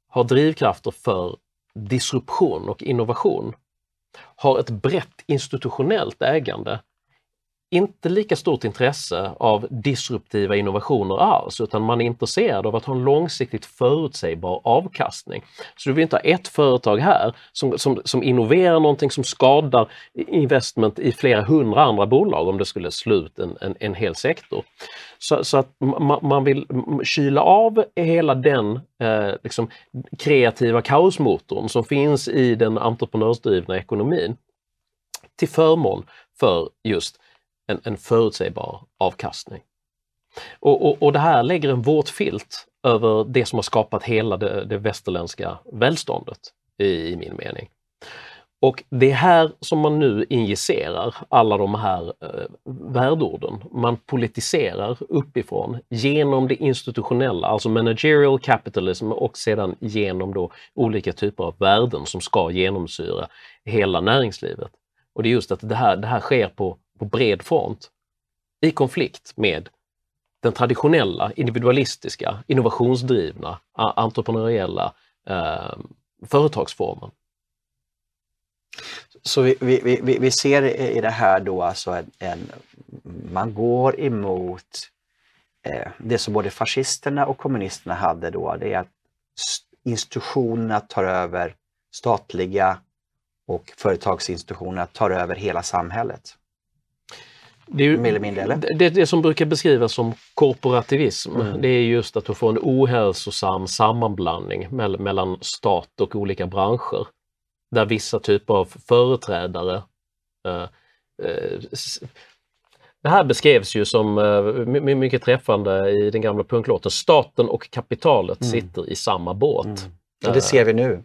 har drivkrafter för disruption och innovation, har ett brett institutionellt ägande inte lika stort intresse av disruptiva innovationer alls utan man är intresserad av att ha en långsiktigt förutsägbar avkastning. Så du vill inte ha ett företag här som, som, som innoverar någonting som skadar investment i flera hundra andra bolag om det skulle slå ut en, en, en hel sektor. Så, så att man, man, vill kyla av hela den eh, liksom, kreativa kaosmotorn som finns i den entreprenörsdrivna ekonomin till förmån för just en, en förutsägbar avkastning. Och, och, och, det här lägger en våt filt över det som har skapat hela det, det västerländska välståndet i, i, min mening. Och det är här som man nu injicerar alla de här eh, värdeorden. Man politiserar uppifrån genom det institutionella, alltså managerial capitalism och sedan genom då olika typer av värden som ska genomsyra hela näringslivet. Och det är just att det här, det här sker på på bred front i konflikt med den traditionella, individualistiska, innovationsdrivna, entreprenöriella eh, företagsformen. Så vi, vi, vi, vi, ser i det här då alltså en, en man går emot eh, det som både fascisterna och kommunisterna hade då, det är att institutionerna tar över, statliga och företagsinstitutionerna tar över hela samhället. Det är ju, mindre? Det, det som brukar beskrivas som korporativism, mm. det är just att du får en ohälsosam sammanblandning mellan, mellan stat och olika branscher. Där vissa typer av företrädare eh, eh, det här beskrevs ju som uh, mycket träffande i den gamla punklåten. Staten och kapitalet mm. sitter i samma båt. Mm. Det ser vi nu.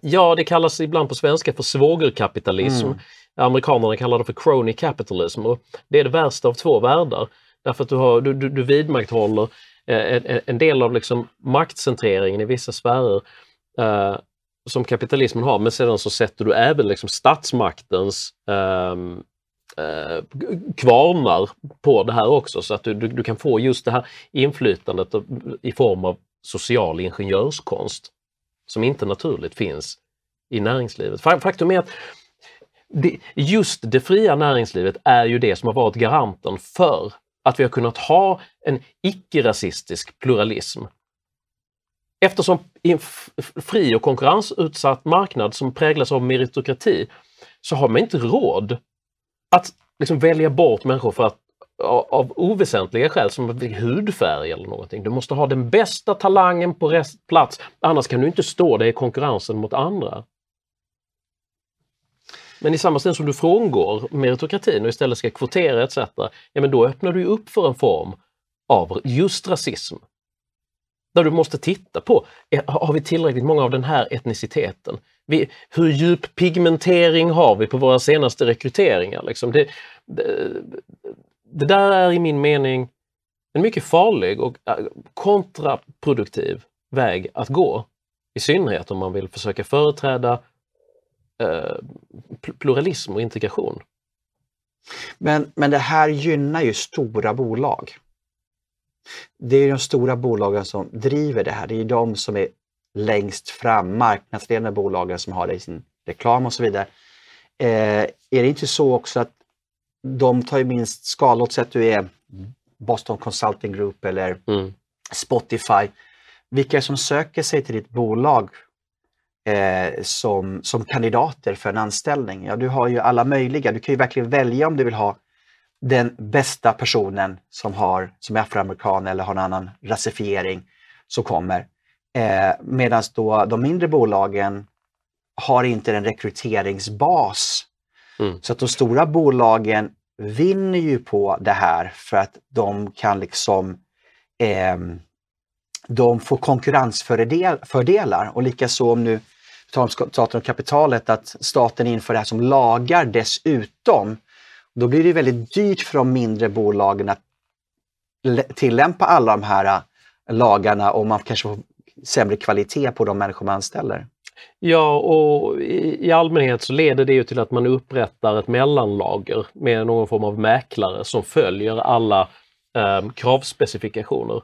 Ja, det kallas ibland på svenska för svågerkapitalism. Mm. Amerikanerna kallar det för crony capitalism och det är det värsta av två världar. Därför att du, har, du, du, du vidmakthåller eh, en, en, del av liksom maktcentreringen i vissa sfärer eh, som kapitalismen har, men sedan så sätter du även liksom statsmaktens ehm, eh, eh, kvarnar på det här också så att du, du, du, kan få just det här inflytandet i form av social ingenjörskonst som inte naturligt finns i näringslivet. Faktum är att det, just det fria näringslivet är ju det som har varit garanten för att vi har kunnat ha en icke-rasistisk pluralism. Eftersom i en fri och konkurrensutsatt marknad som präglas av meritokrati så har man inte råd att liksom välja bort människor för att av oväsentliga skäl som hudfärg eller någonting. Du måste ha den bästa talangen på rätt plats, annars kan du inte stå dig i konkurrensen mot andra. Men i samma stund som du frångår meritokratin och istället ska kvotera etc. Ja, men då öppnar du upp för en form av just rasism. Där du måste titta på, eh, har vi tillräckligt många av den här etniciteten? Vi, hur djup pigmentering har vi på våra senaste rekryteringar? Liksom det, det, det där är i min mening en mycket farlig och eh, kontraproduktiv väg att gå. I synnerhet om man vill försöka företräda pluralism och integration. Men, men det här gynnar ju stora bolag. Det är de stora bolagen som driver det här. Det är de som är längst fram, marknadsledande bolagen som har det i sin reklam och så vidare. Eh, är det inte så också att de tar ju minst skala, låt säga att du är Boston Consulting Group eller mm. Spotify. Vilka som söker sig till ditt bolag eh, som, som kandidater för en anställning? Ja, du har ju alla möjliga. Du kan ju verkligen välja om du vill ha den bästa personen som, har, som är afroamerikan eller har en annan rasifiering som kommer. Eh, Medan då de mindre bolagen har inte en rekryteringsbas. Mm. Så att de stora bolagen vinner ju på det här för att de kan liksom eh, de får konkurrensfördelar och likaså om nu staten och kapitalet att staten inför det här som lagar dessutom. Då blir det väldigt dyrt för de mindre bolagen att tillämpa alla de här äh, lagarna och man kanske får sämre kvalitet på de människor man anställer. Ja, och i, allmänhet så leder det ju till att man upprättar ett mellanlager med någon form av mäklare som följer alla eh, kravspecifikationer.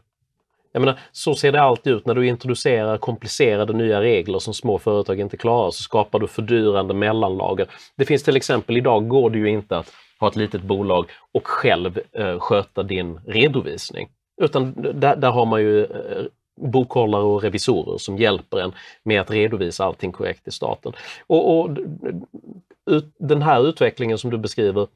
Jag menar, så ser det alltid ut när du introducerar komplicerade nya regler som små företag inte klarar så skapar du fördyrande mellanlager. Det finns till exempel, idag går det ju inte att ha ett litet bolag och själv eh, sköta din redovisning. Utan där, där har man ju eh, bokhållare och revisorer som hjälper en med att redovisa allting korrekt i staten. Och, och ut, Den här utvecklingen som du beskriver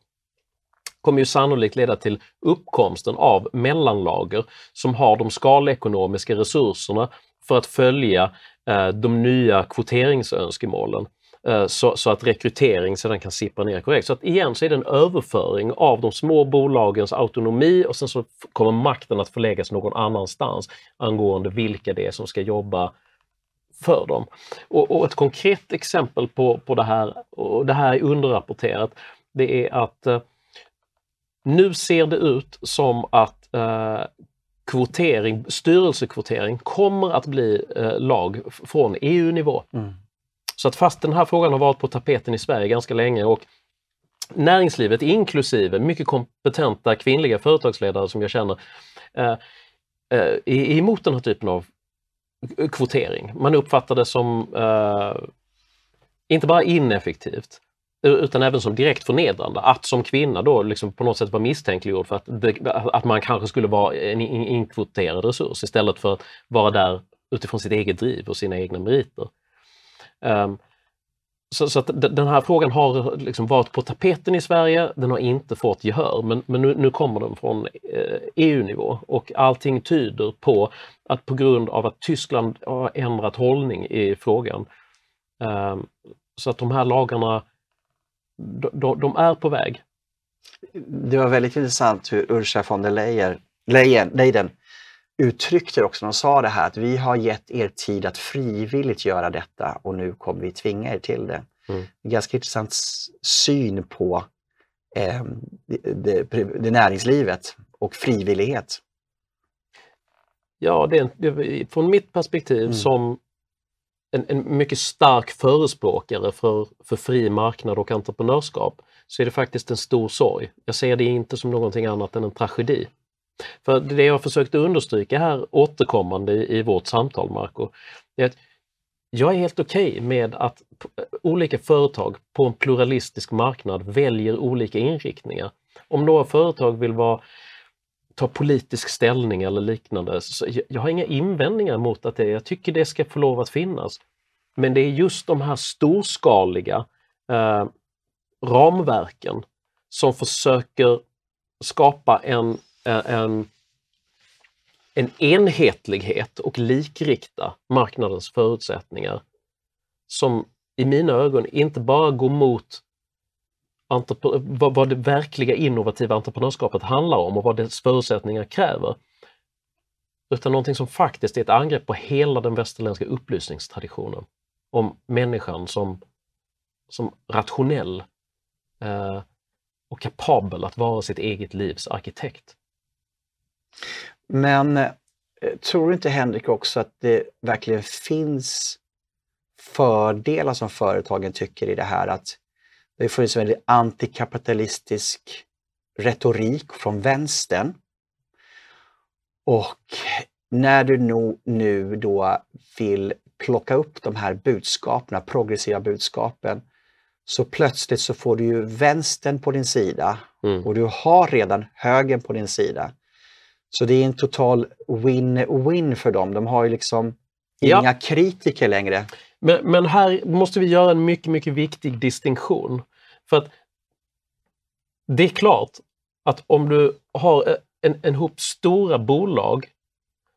kommer ju sannolikt leda till uppkomsten av mellanlager som har de skalekonomiska resurserna för att följa eh, de nya kvoteringsönskemålen. Eh, så, så, att rekrytering sedan kan sippra ner korrekt. Så att igen så är det en överföring av de små bolagens autonomi och sen så kommer makten att förläggas någon annanstans angående vilka det är som ska jobba för dem. Och, och ett konkret exempel på, på det här, och det här är underrapporterat, det är att eh, nu ser det ut som att eh, kvotering, styrelsekvotering kommer att bli eh, lag från EU-nivå. Mm. Så att fast den här frågan har varit på tapeten i Sverige ganska länge och näringslivet inklusive mycket kompetenta kvinnliga företagsledare som jag känner eh, eh, emot den här typen av kvotering. Man uppfattar det som eh, inte bara ineffektivt utan även som direkt förnedrande. Att som kvinna då liksom på något sätt vara misstänkliggjord för att, att man kanske skulle vara en inkvoterad resurs istället för att vara där utifrån sitt eget driv och sina egna meriter. Um, så, så, att den här frågan har liksom varit på tapeten i Sverige, den har inte fått gehör men, men nu, nu kommer den från eh, e EU-nivå och allting tyder på att på grund av att Tyskland har ändrat hållning i frågan um, så att de här lagarna, de, de, är på väg. Det var väldigt intressant hur Ursula von der Leyen, Leyen, Leyen uttryckte också, de sa det här att vi har gett er tid att frivilligt göra detta och nu kommer vi tvinga er till det. Mm. Ganska intressant syn på eh, det, det, det, näringslivet och frivillighet. Ja, det, det, från mitt perspektiv mm. som en, en, mycket stark förespråkare för, för fri marknad och entreprenörskap så är det faktiskt en stor sorg. Jag ser det inte som någonting annat än en tragedi. För det jag försökte understryka här återkommande i, i vårt samtal, Marco, är att jag är helt okej okay med att olika företag på en pluralistisk marknad väljer olika inriktningar. Om några företag vill vara, ta politisk ställning eller liknande, så jag har inga invändningar mot att det, jag tycker det ska få lov att finnas. Men det är just de här storskaliga eh, ramverken som försöker skapa en eh, en, en enhetlighet och likrikta marknadens förutsättningar som i mina ögon inte bara går mot vad det verkliga innovativa entreprenörskapet handlar om och vad dess förutsättningar kräver. Utan någonting som faktiskt är ett angrepp på hela den västerländska upplysningstraditionen om människan som, som rationell eh, och kapabel att vara sitt eget livs arkitekt. Men eh, tror du inte Henrik också att det verkligen finns fördelar som företagen tycker i det här att det har funnits en väldigt antikapitalistisk retorik från vänstern. Och när du nu då vill plocka upp de här budskapen, progressiva budskapen, så plötsligt så får du ju vänstern på din sida mm. och du har redan högern på din sida. Så det är en total win-win för dem. De har ju liksom ja. inga kritiker längre. Men, men, här måste vi göra en mycket, mycket viktig distinktion. För att det är klart att om du har e-, en, en hop stora bolag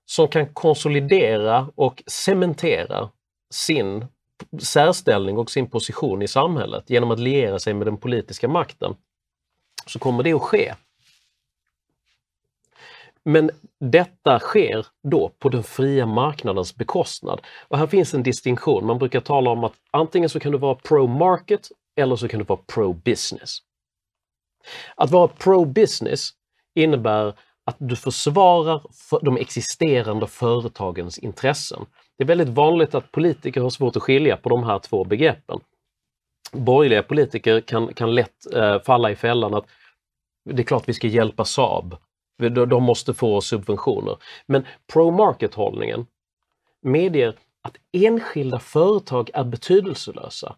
som kan konsolidera och cementera sin särställning och sin position i samhället genom att liera sig med den politiska makten, så kommer det att ske. Men detta sker då på den fria marknadens bekostnad. Och här finns en distinktion. Man brukar tala om att antingen så kan du vara pro-market eller så kan du vara pro-business. Att vara pro-business innebär att du försvarar de existerande företagens intressen. Det är väldigt vanligt att politiker har svårt att skilja på de här två begreppen. Borgerliga politiker kan, kan lätt eh, falla i fällan att det är klart vi ska hjälpa Saab de måste få subventioner. Men pro-market-hållningen medger att enskilda företag är betydelselösa.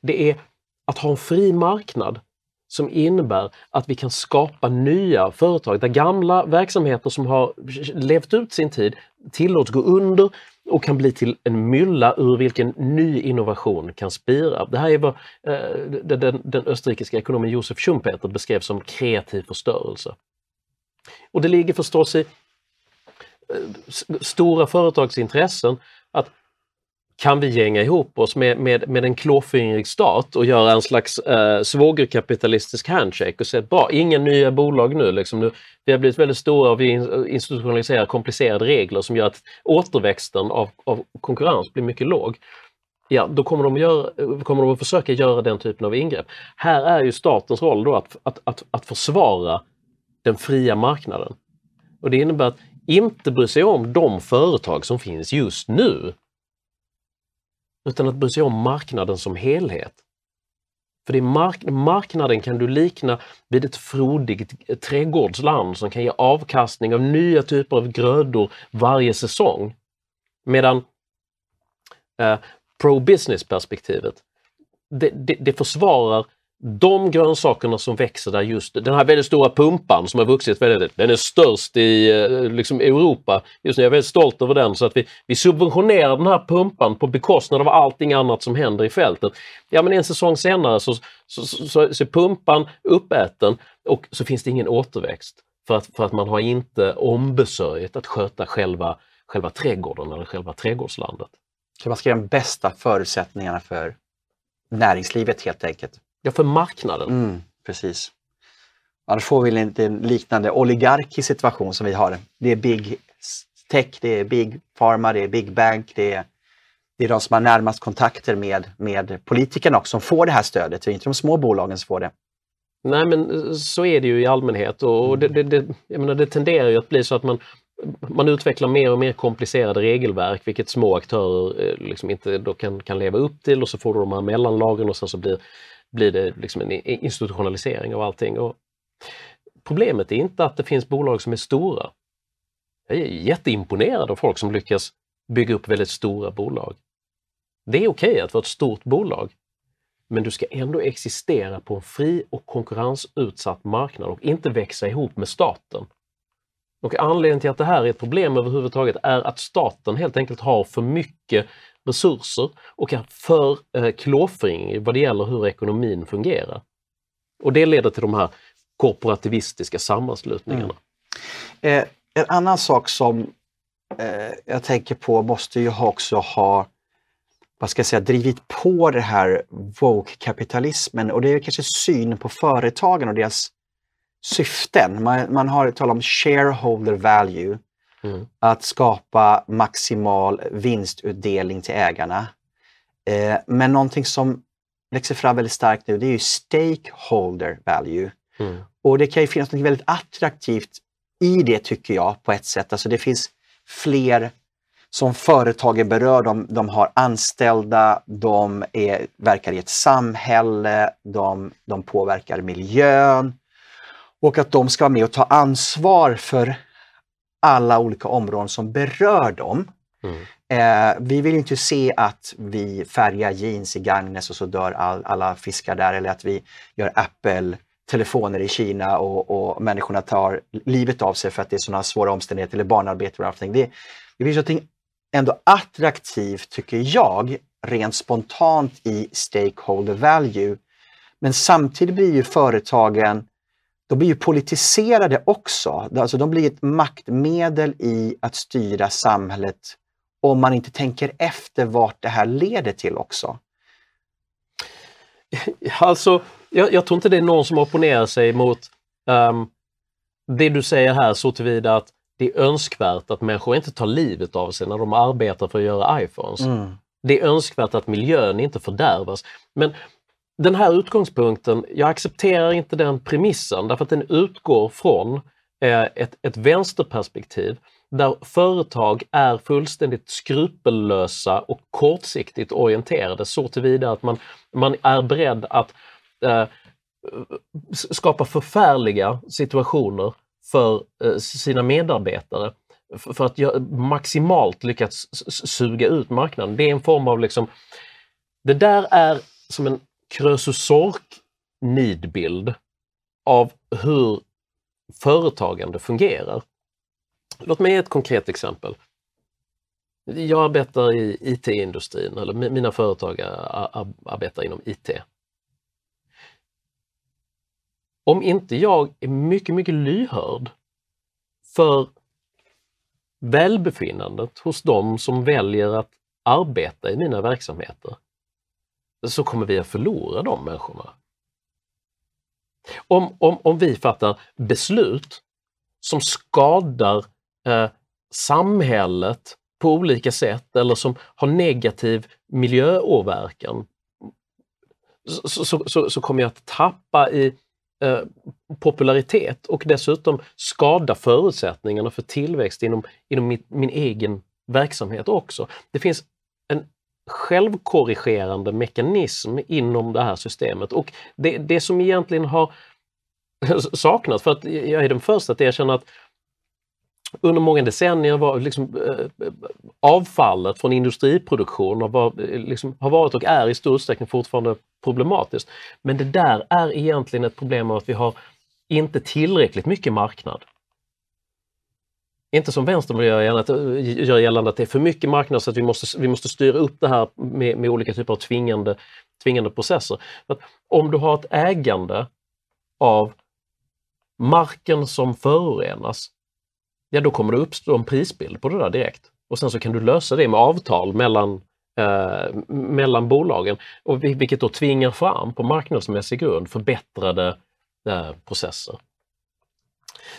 Det är att ha en fri marknad som innebär att vi kan skapa nya företag där gamla verksamheter som har levt ut sin tid tillåts gå under och kan bli till en mylla ur vilken ny innovation kan spira. Det här är vad eh, den, den österrikiska ekonomen Josef Schumpeter beskrev som kreativ förstörelse. Och det ligger förstås i eh, stora företagsintressen att kan vi gänga ihop oss med, med, med en klåfingrig stat och göra en slags eh, svågerkapitalistisk handshake och säga bra, inga nya bolag nu. Liksom nu. Vi har blivit väldigt stora och vi institutionaliserar komplicerade regler som gör att återväxten av, av konkurrens blir mycket låg. Ja, då kommer de, göra, kommer de att försöka göra den typen av ingrepp. Här är ju statens roll då att, att, att, att försvara den fria marknaden. Och Det innebär att inte bry sig om de företag som finns just nu. Utan att bry sig om marknaden som helhet. För det är mark marknaden kan du likna vid ett frodigt trädgårdsland som kan ge avkastning av nya typer av grödor varje säsong. Medan eh, pro-business-perspektivet, det, det, det försvarar de grönsakerna som växer där just den här väldigt stora pumpan som har vuxit väldigt, den är störst i eh, liksom, Europa. Just nu är väldigt stolt över den så att vi, vi subventionerar den här pumpan på bekostnad av allting annat som händer i fältet. Ja men en säsong senare så, så, så, så, så är pumpan uppäten och så finns det ingen återväxt för att, för att man har inte ombesörjt att sköta själva, själva trädgården eller själva trädgårdslandet. Så man ska göra de bästa förutsättningarna för näringslivet helt enkelt. Ja, för marknaden. Mm, precis. Annars får vi inte en liknande oligarkisk situation som vi har. Det är big tech, det är big pharma, det är big bank, det är, det är de som har närmast kontakter med, med politikerna också som får det här stödet. Det är inte de små bolagen som får det. Nej men så är det ju i allmänhet och det, det, det, menar, det tenderar ju att bli så att man, man utvecklar mer och mer komplicerade regelverk vilket små aktörer eh, liksom inte då kan, kan leva upp till och så får du de här mellanlagren och sen så blir blir det liksom en institutionalisering av allting. Och problemet är inte att det finns bolag som är stora. Jag är jätteimponerad av folk som lyckas bygga upp väldigt stora bolag. Det är okej okay att vara ett stort bolag, men du ska ändå existera på en fri och konkurrensutsatt marknad och inte växa ihop med staten. Och anledningen till att det här är ett problem överhuvudtaget är att staten helt enkelt har för mycket resurser och är för eh, klåfingrig vad det gäller hur ekonomin fungerar. Och det leder till de här korporativistiska sammanslutningarna. Mm. Eh, en annan sak som eh, jag tänker på måste ju också ha vad ska jag säga, drivit på det här woke-kapitalismen och det är kanske syn på företagen och deras syften. Man, man har talat om shareholder value Mm. Att skapa maximal vinstutdelning till ägarna. Eh, men någonting som växer fram väldigt starkt nu det är ju stakeholder value. Mm. Och det kan ju finnas något väldigt attraktivt i det tycker jag på ett sätt. Alltså det finns fler som företagen berör. De, de har anställda, de är, verkar i ett samhälle, de, de påverkar miljön och att de ska vara med och ta ansvar för alla olika områden som berör dem. Mm. Eh, vi vill inte se att vi färgar jeans i Gagnes och så dör all, alla fiskar där eller att vi gör Apple-telefoner i Kina och, och människorna tar livet av sig för att det är sådana svåra omständigheter eller barnarbete och allting. Det, det finns något ändå attraktivt, tycker jag, rent spontant i stakeholder value. Men samtidigt blir ju företagen de blir ju politiserade också. Alltså de blir ett maktmedel i att styra samhället om man inte tänker efter vart det här leder till också. Alltså, jag, jag tror inte det är någon som opponerar sig mot um, det du säger här så tillvida att det är önskvärt att människor inte tar livet av sig när de arbetar för att göra iPhones. Mm. Det är önskvärt att miljön inte fördärvas. Men den här utgångspunkten, jag accepterar inte den premissen därför att den utgår från eh, ett, ett vänsterperspektiv där företag är fullständigt skrupellösa och kortsiktigt orienterade så tillvida att man, man är beredd att eh, skapa förfärliga situationer för eh, sina medarbetare för att jag maximalt lyckas suga ut marknaden. Det är en form av liksom, det där är som en Krösus nidbild av hur företagande fungerar. Låt mig ge ett konkret exempel. Jag arbetar i IT-industrin, eller mina företag arbetar inom IT. Om inte jag är mycket, mycket lyhörd för välbefinnandet hos de som väljer att arbeta i mina verksamheter, så kommer vi att förlora de människorna. Om, om, om vi fattar beslut som skadar eh, samhället på olika sätt eller som har negativ miljöåverkan så, så, så, så kommer jag att tappa i eh, popularitet och dessutom skada förutsättningarna för tillväxt inom, inom min, min egen verksamhet också. Det finns självkorrigerande mekanism inom det här systemet. Och det, det som egentligen har saknats, för att jag är den första att erkänna att under många decennier var liksom, eh, avfallet från industriproduktion var, eh, liksom, har varit och är i stor utsträckning fortfarande problematiskt. Men det där är egentligen ett problem av att vi har inte tillräckligt mycket marknad. Inte som vänstern vill göra gällande, eh, gör gällande att det är för mycket marknad så att vi måste, vi måste styra upp det här med, med olika typer av tvingande, tvingande processer. Att om du har ett ägande av marken som förorenas, ja då kommer det uppstå en prisbild på det där direkt. Och sen så kan du lösa det med avtal mellan, eh, mellan bolagen, och vilket då tvingar fram på marknadsmässig grund förbättrade eh, processer.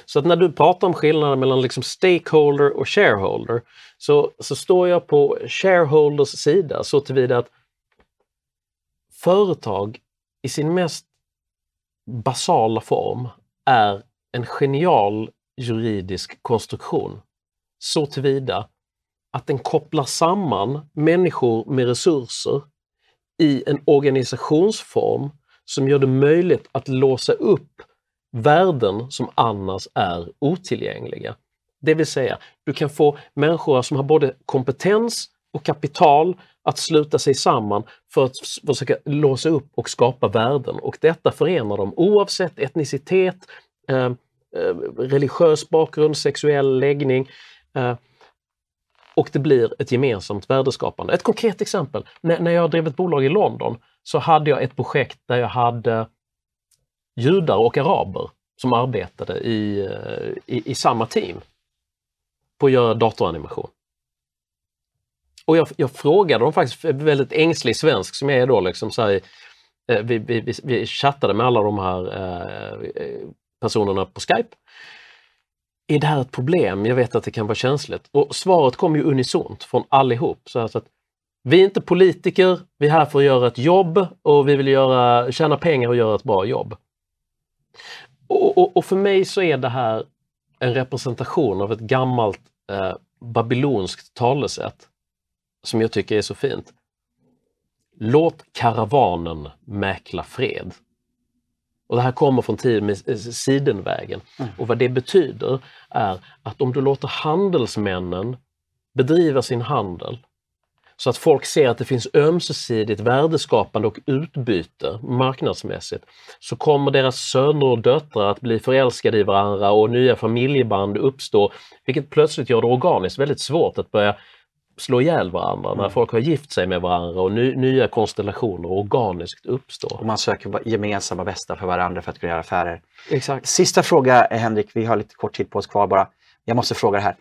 Så att när du pratar om skillnaden mellan liksom stakeholder och shareholder så, så står jag på shareholders sida så tillvida att företag i sin mest basala form är en genial juridisk konstruktion. Så tillvida att den kopplar samman människor med resurser i en organisationsform som gör det möjligt att låsa upp värden som annars är otillgängliga. Det vill säga, du kan få människor som har både kompetens och kapital att sluta sig samman för att försöka låsa upp och skapa värden och detta förenar dem oavsett etnicitet, eh, eh, religiös bakgrund, sexuell läggning eh, och det blir ett gemensamt värdeskapande. Ett konkret exempel, när, när jag drev ett bolag i London så hade jag ett projekt där jag hade judar och araber som arbetade i, eh, i, i samma team på att göra datoranimation. Och jag, jag frågade dem faktiskt, väldigt ängslig svensk som jag är då, liksom, så här, eh, vi, vi, vi, chattade med alla de här eh, personerna på Skype. Är det här ett problem? Jag vet att det kan vara känsligt. Och svaret kom ju unisont från allihop. Så att, vi är inte politiker, vi är här för att göra ett jobb och vi vill göra, tjäna pengar och göra ett bra jobb. Och, och, och, för mig så är det här en representation av ett gammalt eh, babylonskt talesätt som jag tycker är så fint. Låt karavanen mäkla fred. Och Det här kommer från tiden med eh, Sidenvägen. Mm. Och vad det betyder är att om du låter handelsmännen bedriva sin handel så att folk ser att det finns ömsesidigt värdeskapande och utbyte marknadsmässigt, så kommer deras söner och döttrar att bli förälskade i varandra och nya familjeband uppstå, vilket plötsligt gör det organiskt väldigt svårt att börja slå ihjäl varandra när mm. folk har gift sig med varandra och ny, nya konstellationer organiskt uppstår. Och man söker gemensamma bästa för varandra för att kunna göra affärer. Exakt. Sista fråga Henrik, vi har lite kort tid på oss kvar bara. Jag måste fråga det här.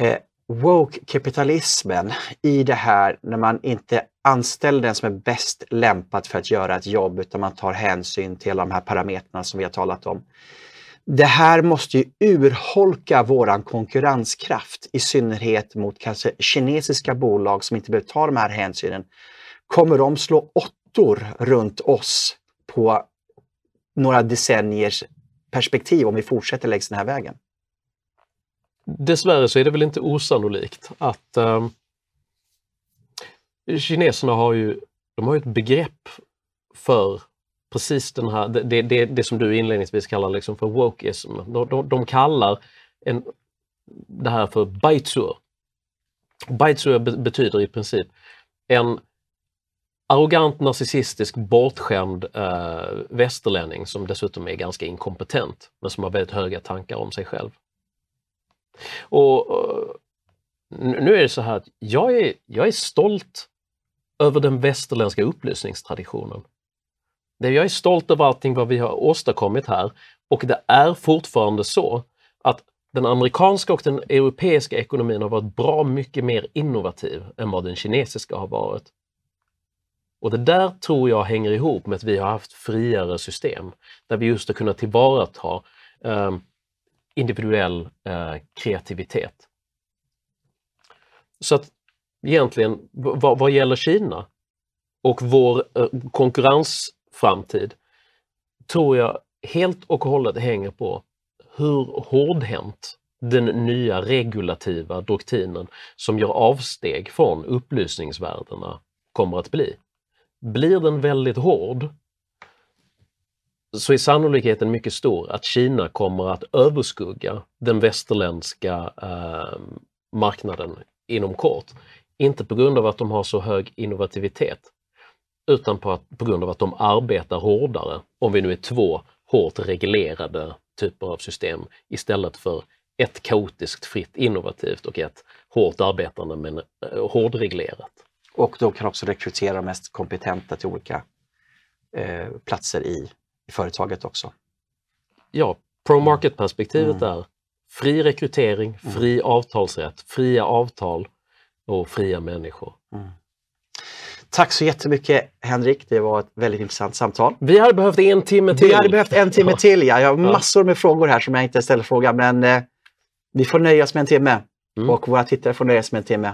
Eh, woke-kapitalismen i det här när man inte anställer den som är bäst lämpad för att göra ett jobb utan man tar hänsyn till de här parametrarna som vi har talat om. Det här måste ju urholka våran konkurrenskraft i synnerhet mot kanske kinesiska bolag som inte behöver ta de här hänsynen. Kommer de slå åttor runt oss på några decenniers perspektiv om vi fortsätter längs den här vägen? Dessvärre så är det väl inte osannolikt att um, kineserna har ju, de har ett begrepp för precis den här, det, det, det som du inledningsvis kallar liksom för wokeism. De, de, de kallar en, det här för baitsur. Baitsur betyder i princip en arrogant, narcissistisk, bortskämd eh, västerlänning som dessutom är ganska inkompetent men som har väldigt höga tankar om sig själv. Och, eh, och Nu är det så här att jag är, jag är stolt över den västerländska upplysningstraditionen. Jag är stolt över allting vad vi har åstadkommit här och det är fortfarande så att den amerikanska och den europeiska ekonomin har varit bra mycket mer innovativ än vad den kinesiska har varit. Och det där tror jag hänger ihop med att vi har haft friare system där vi just har kunnat tillvarata eh, individuell eh, kreativitet. Så att egentligen vad, vad gäller Kina och vår eh, konkurrensframtid tror jag helt och hållet hänger på hur hårdhänt den nya regulativa doktrinen som gör avsteg från upplysningsvärdena kommer att bli. Blir den väldigt hård så är sannolikheten mycket stor att Kina kommer att överskugga den västerländska eh, marknaden inom kort. Inte på grund av att de har så hög innovativitet utan på, att, på grund av att de arbetar hårdare, om vi nu är två hårt reglerade typer av system istället för ett kaotiskt, fritt, innovativt och ett hårt arbetande men eh, hårdreglerat. Och de kan också rekrytera de mest kompetenta till olika eh, platser i, i, företaget också. Ja, pro-market-perspektivet mm. är fri rekrytering, mm. fri mm. avtalsrätt, fria avtal och fria människor. Mm. Tack så jättemycket Henrik, det var ett väldigt intressant samtal. Vi hade behövt en timme till. Vi hade behövt en timme till, ja. Jag har massor med frågor här som jag inte ställer frågan, men eh, vi får nöja oss med en timme mm. och våra tittare får nöja sig med en timme.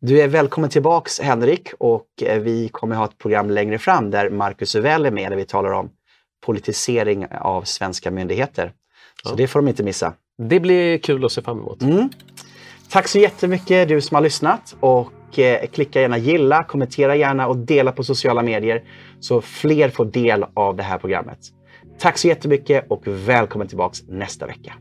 Du är välkommen tillbaks Henrik och eh, vi kommer ha ett program längre fram där Marcus Uvell är med där vi talar om politisering av svenska myndigheter. Så ja. det får de inte missa. Det blir kul att se fram emot. Mm. Tack så jättemycket du som har lyssnat och eh, klicka gärna gilla, kommentera gärna och dela på sociala medier så fler får del av det här programmet. Tack så jättemycket och välkommen tillbaks nästa vecka.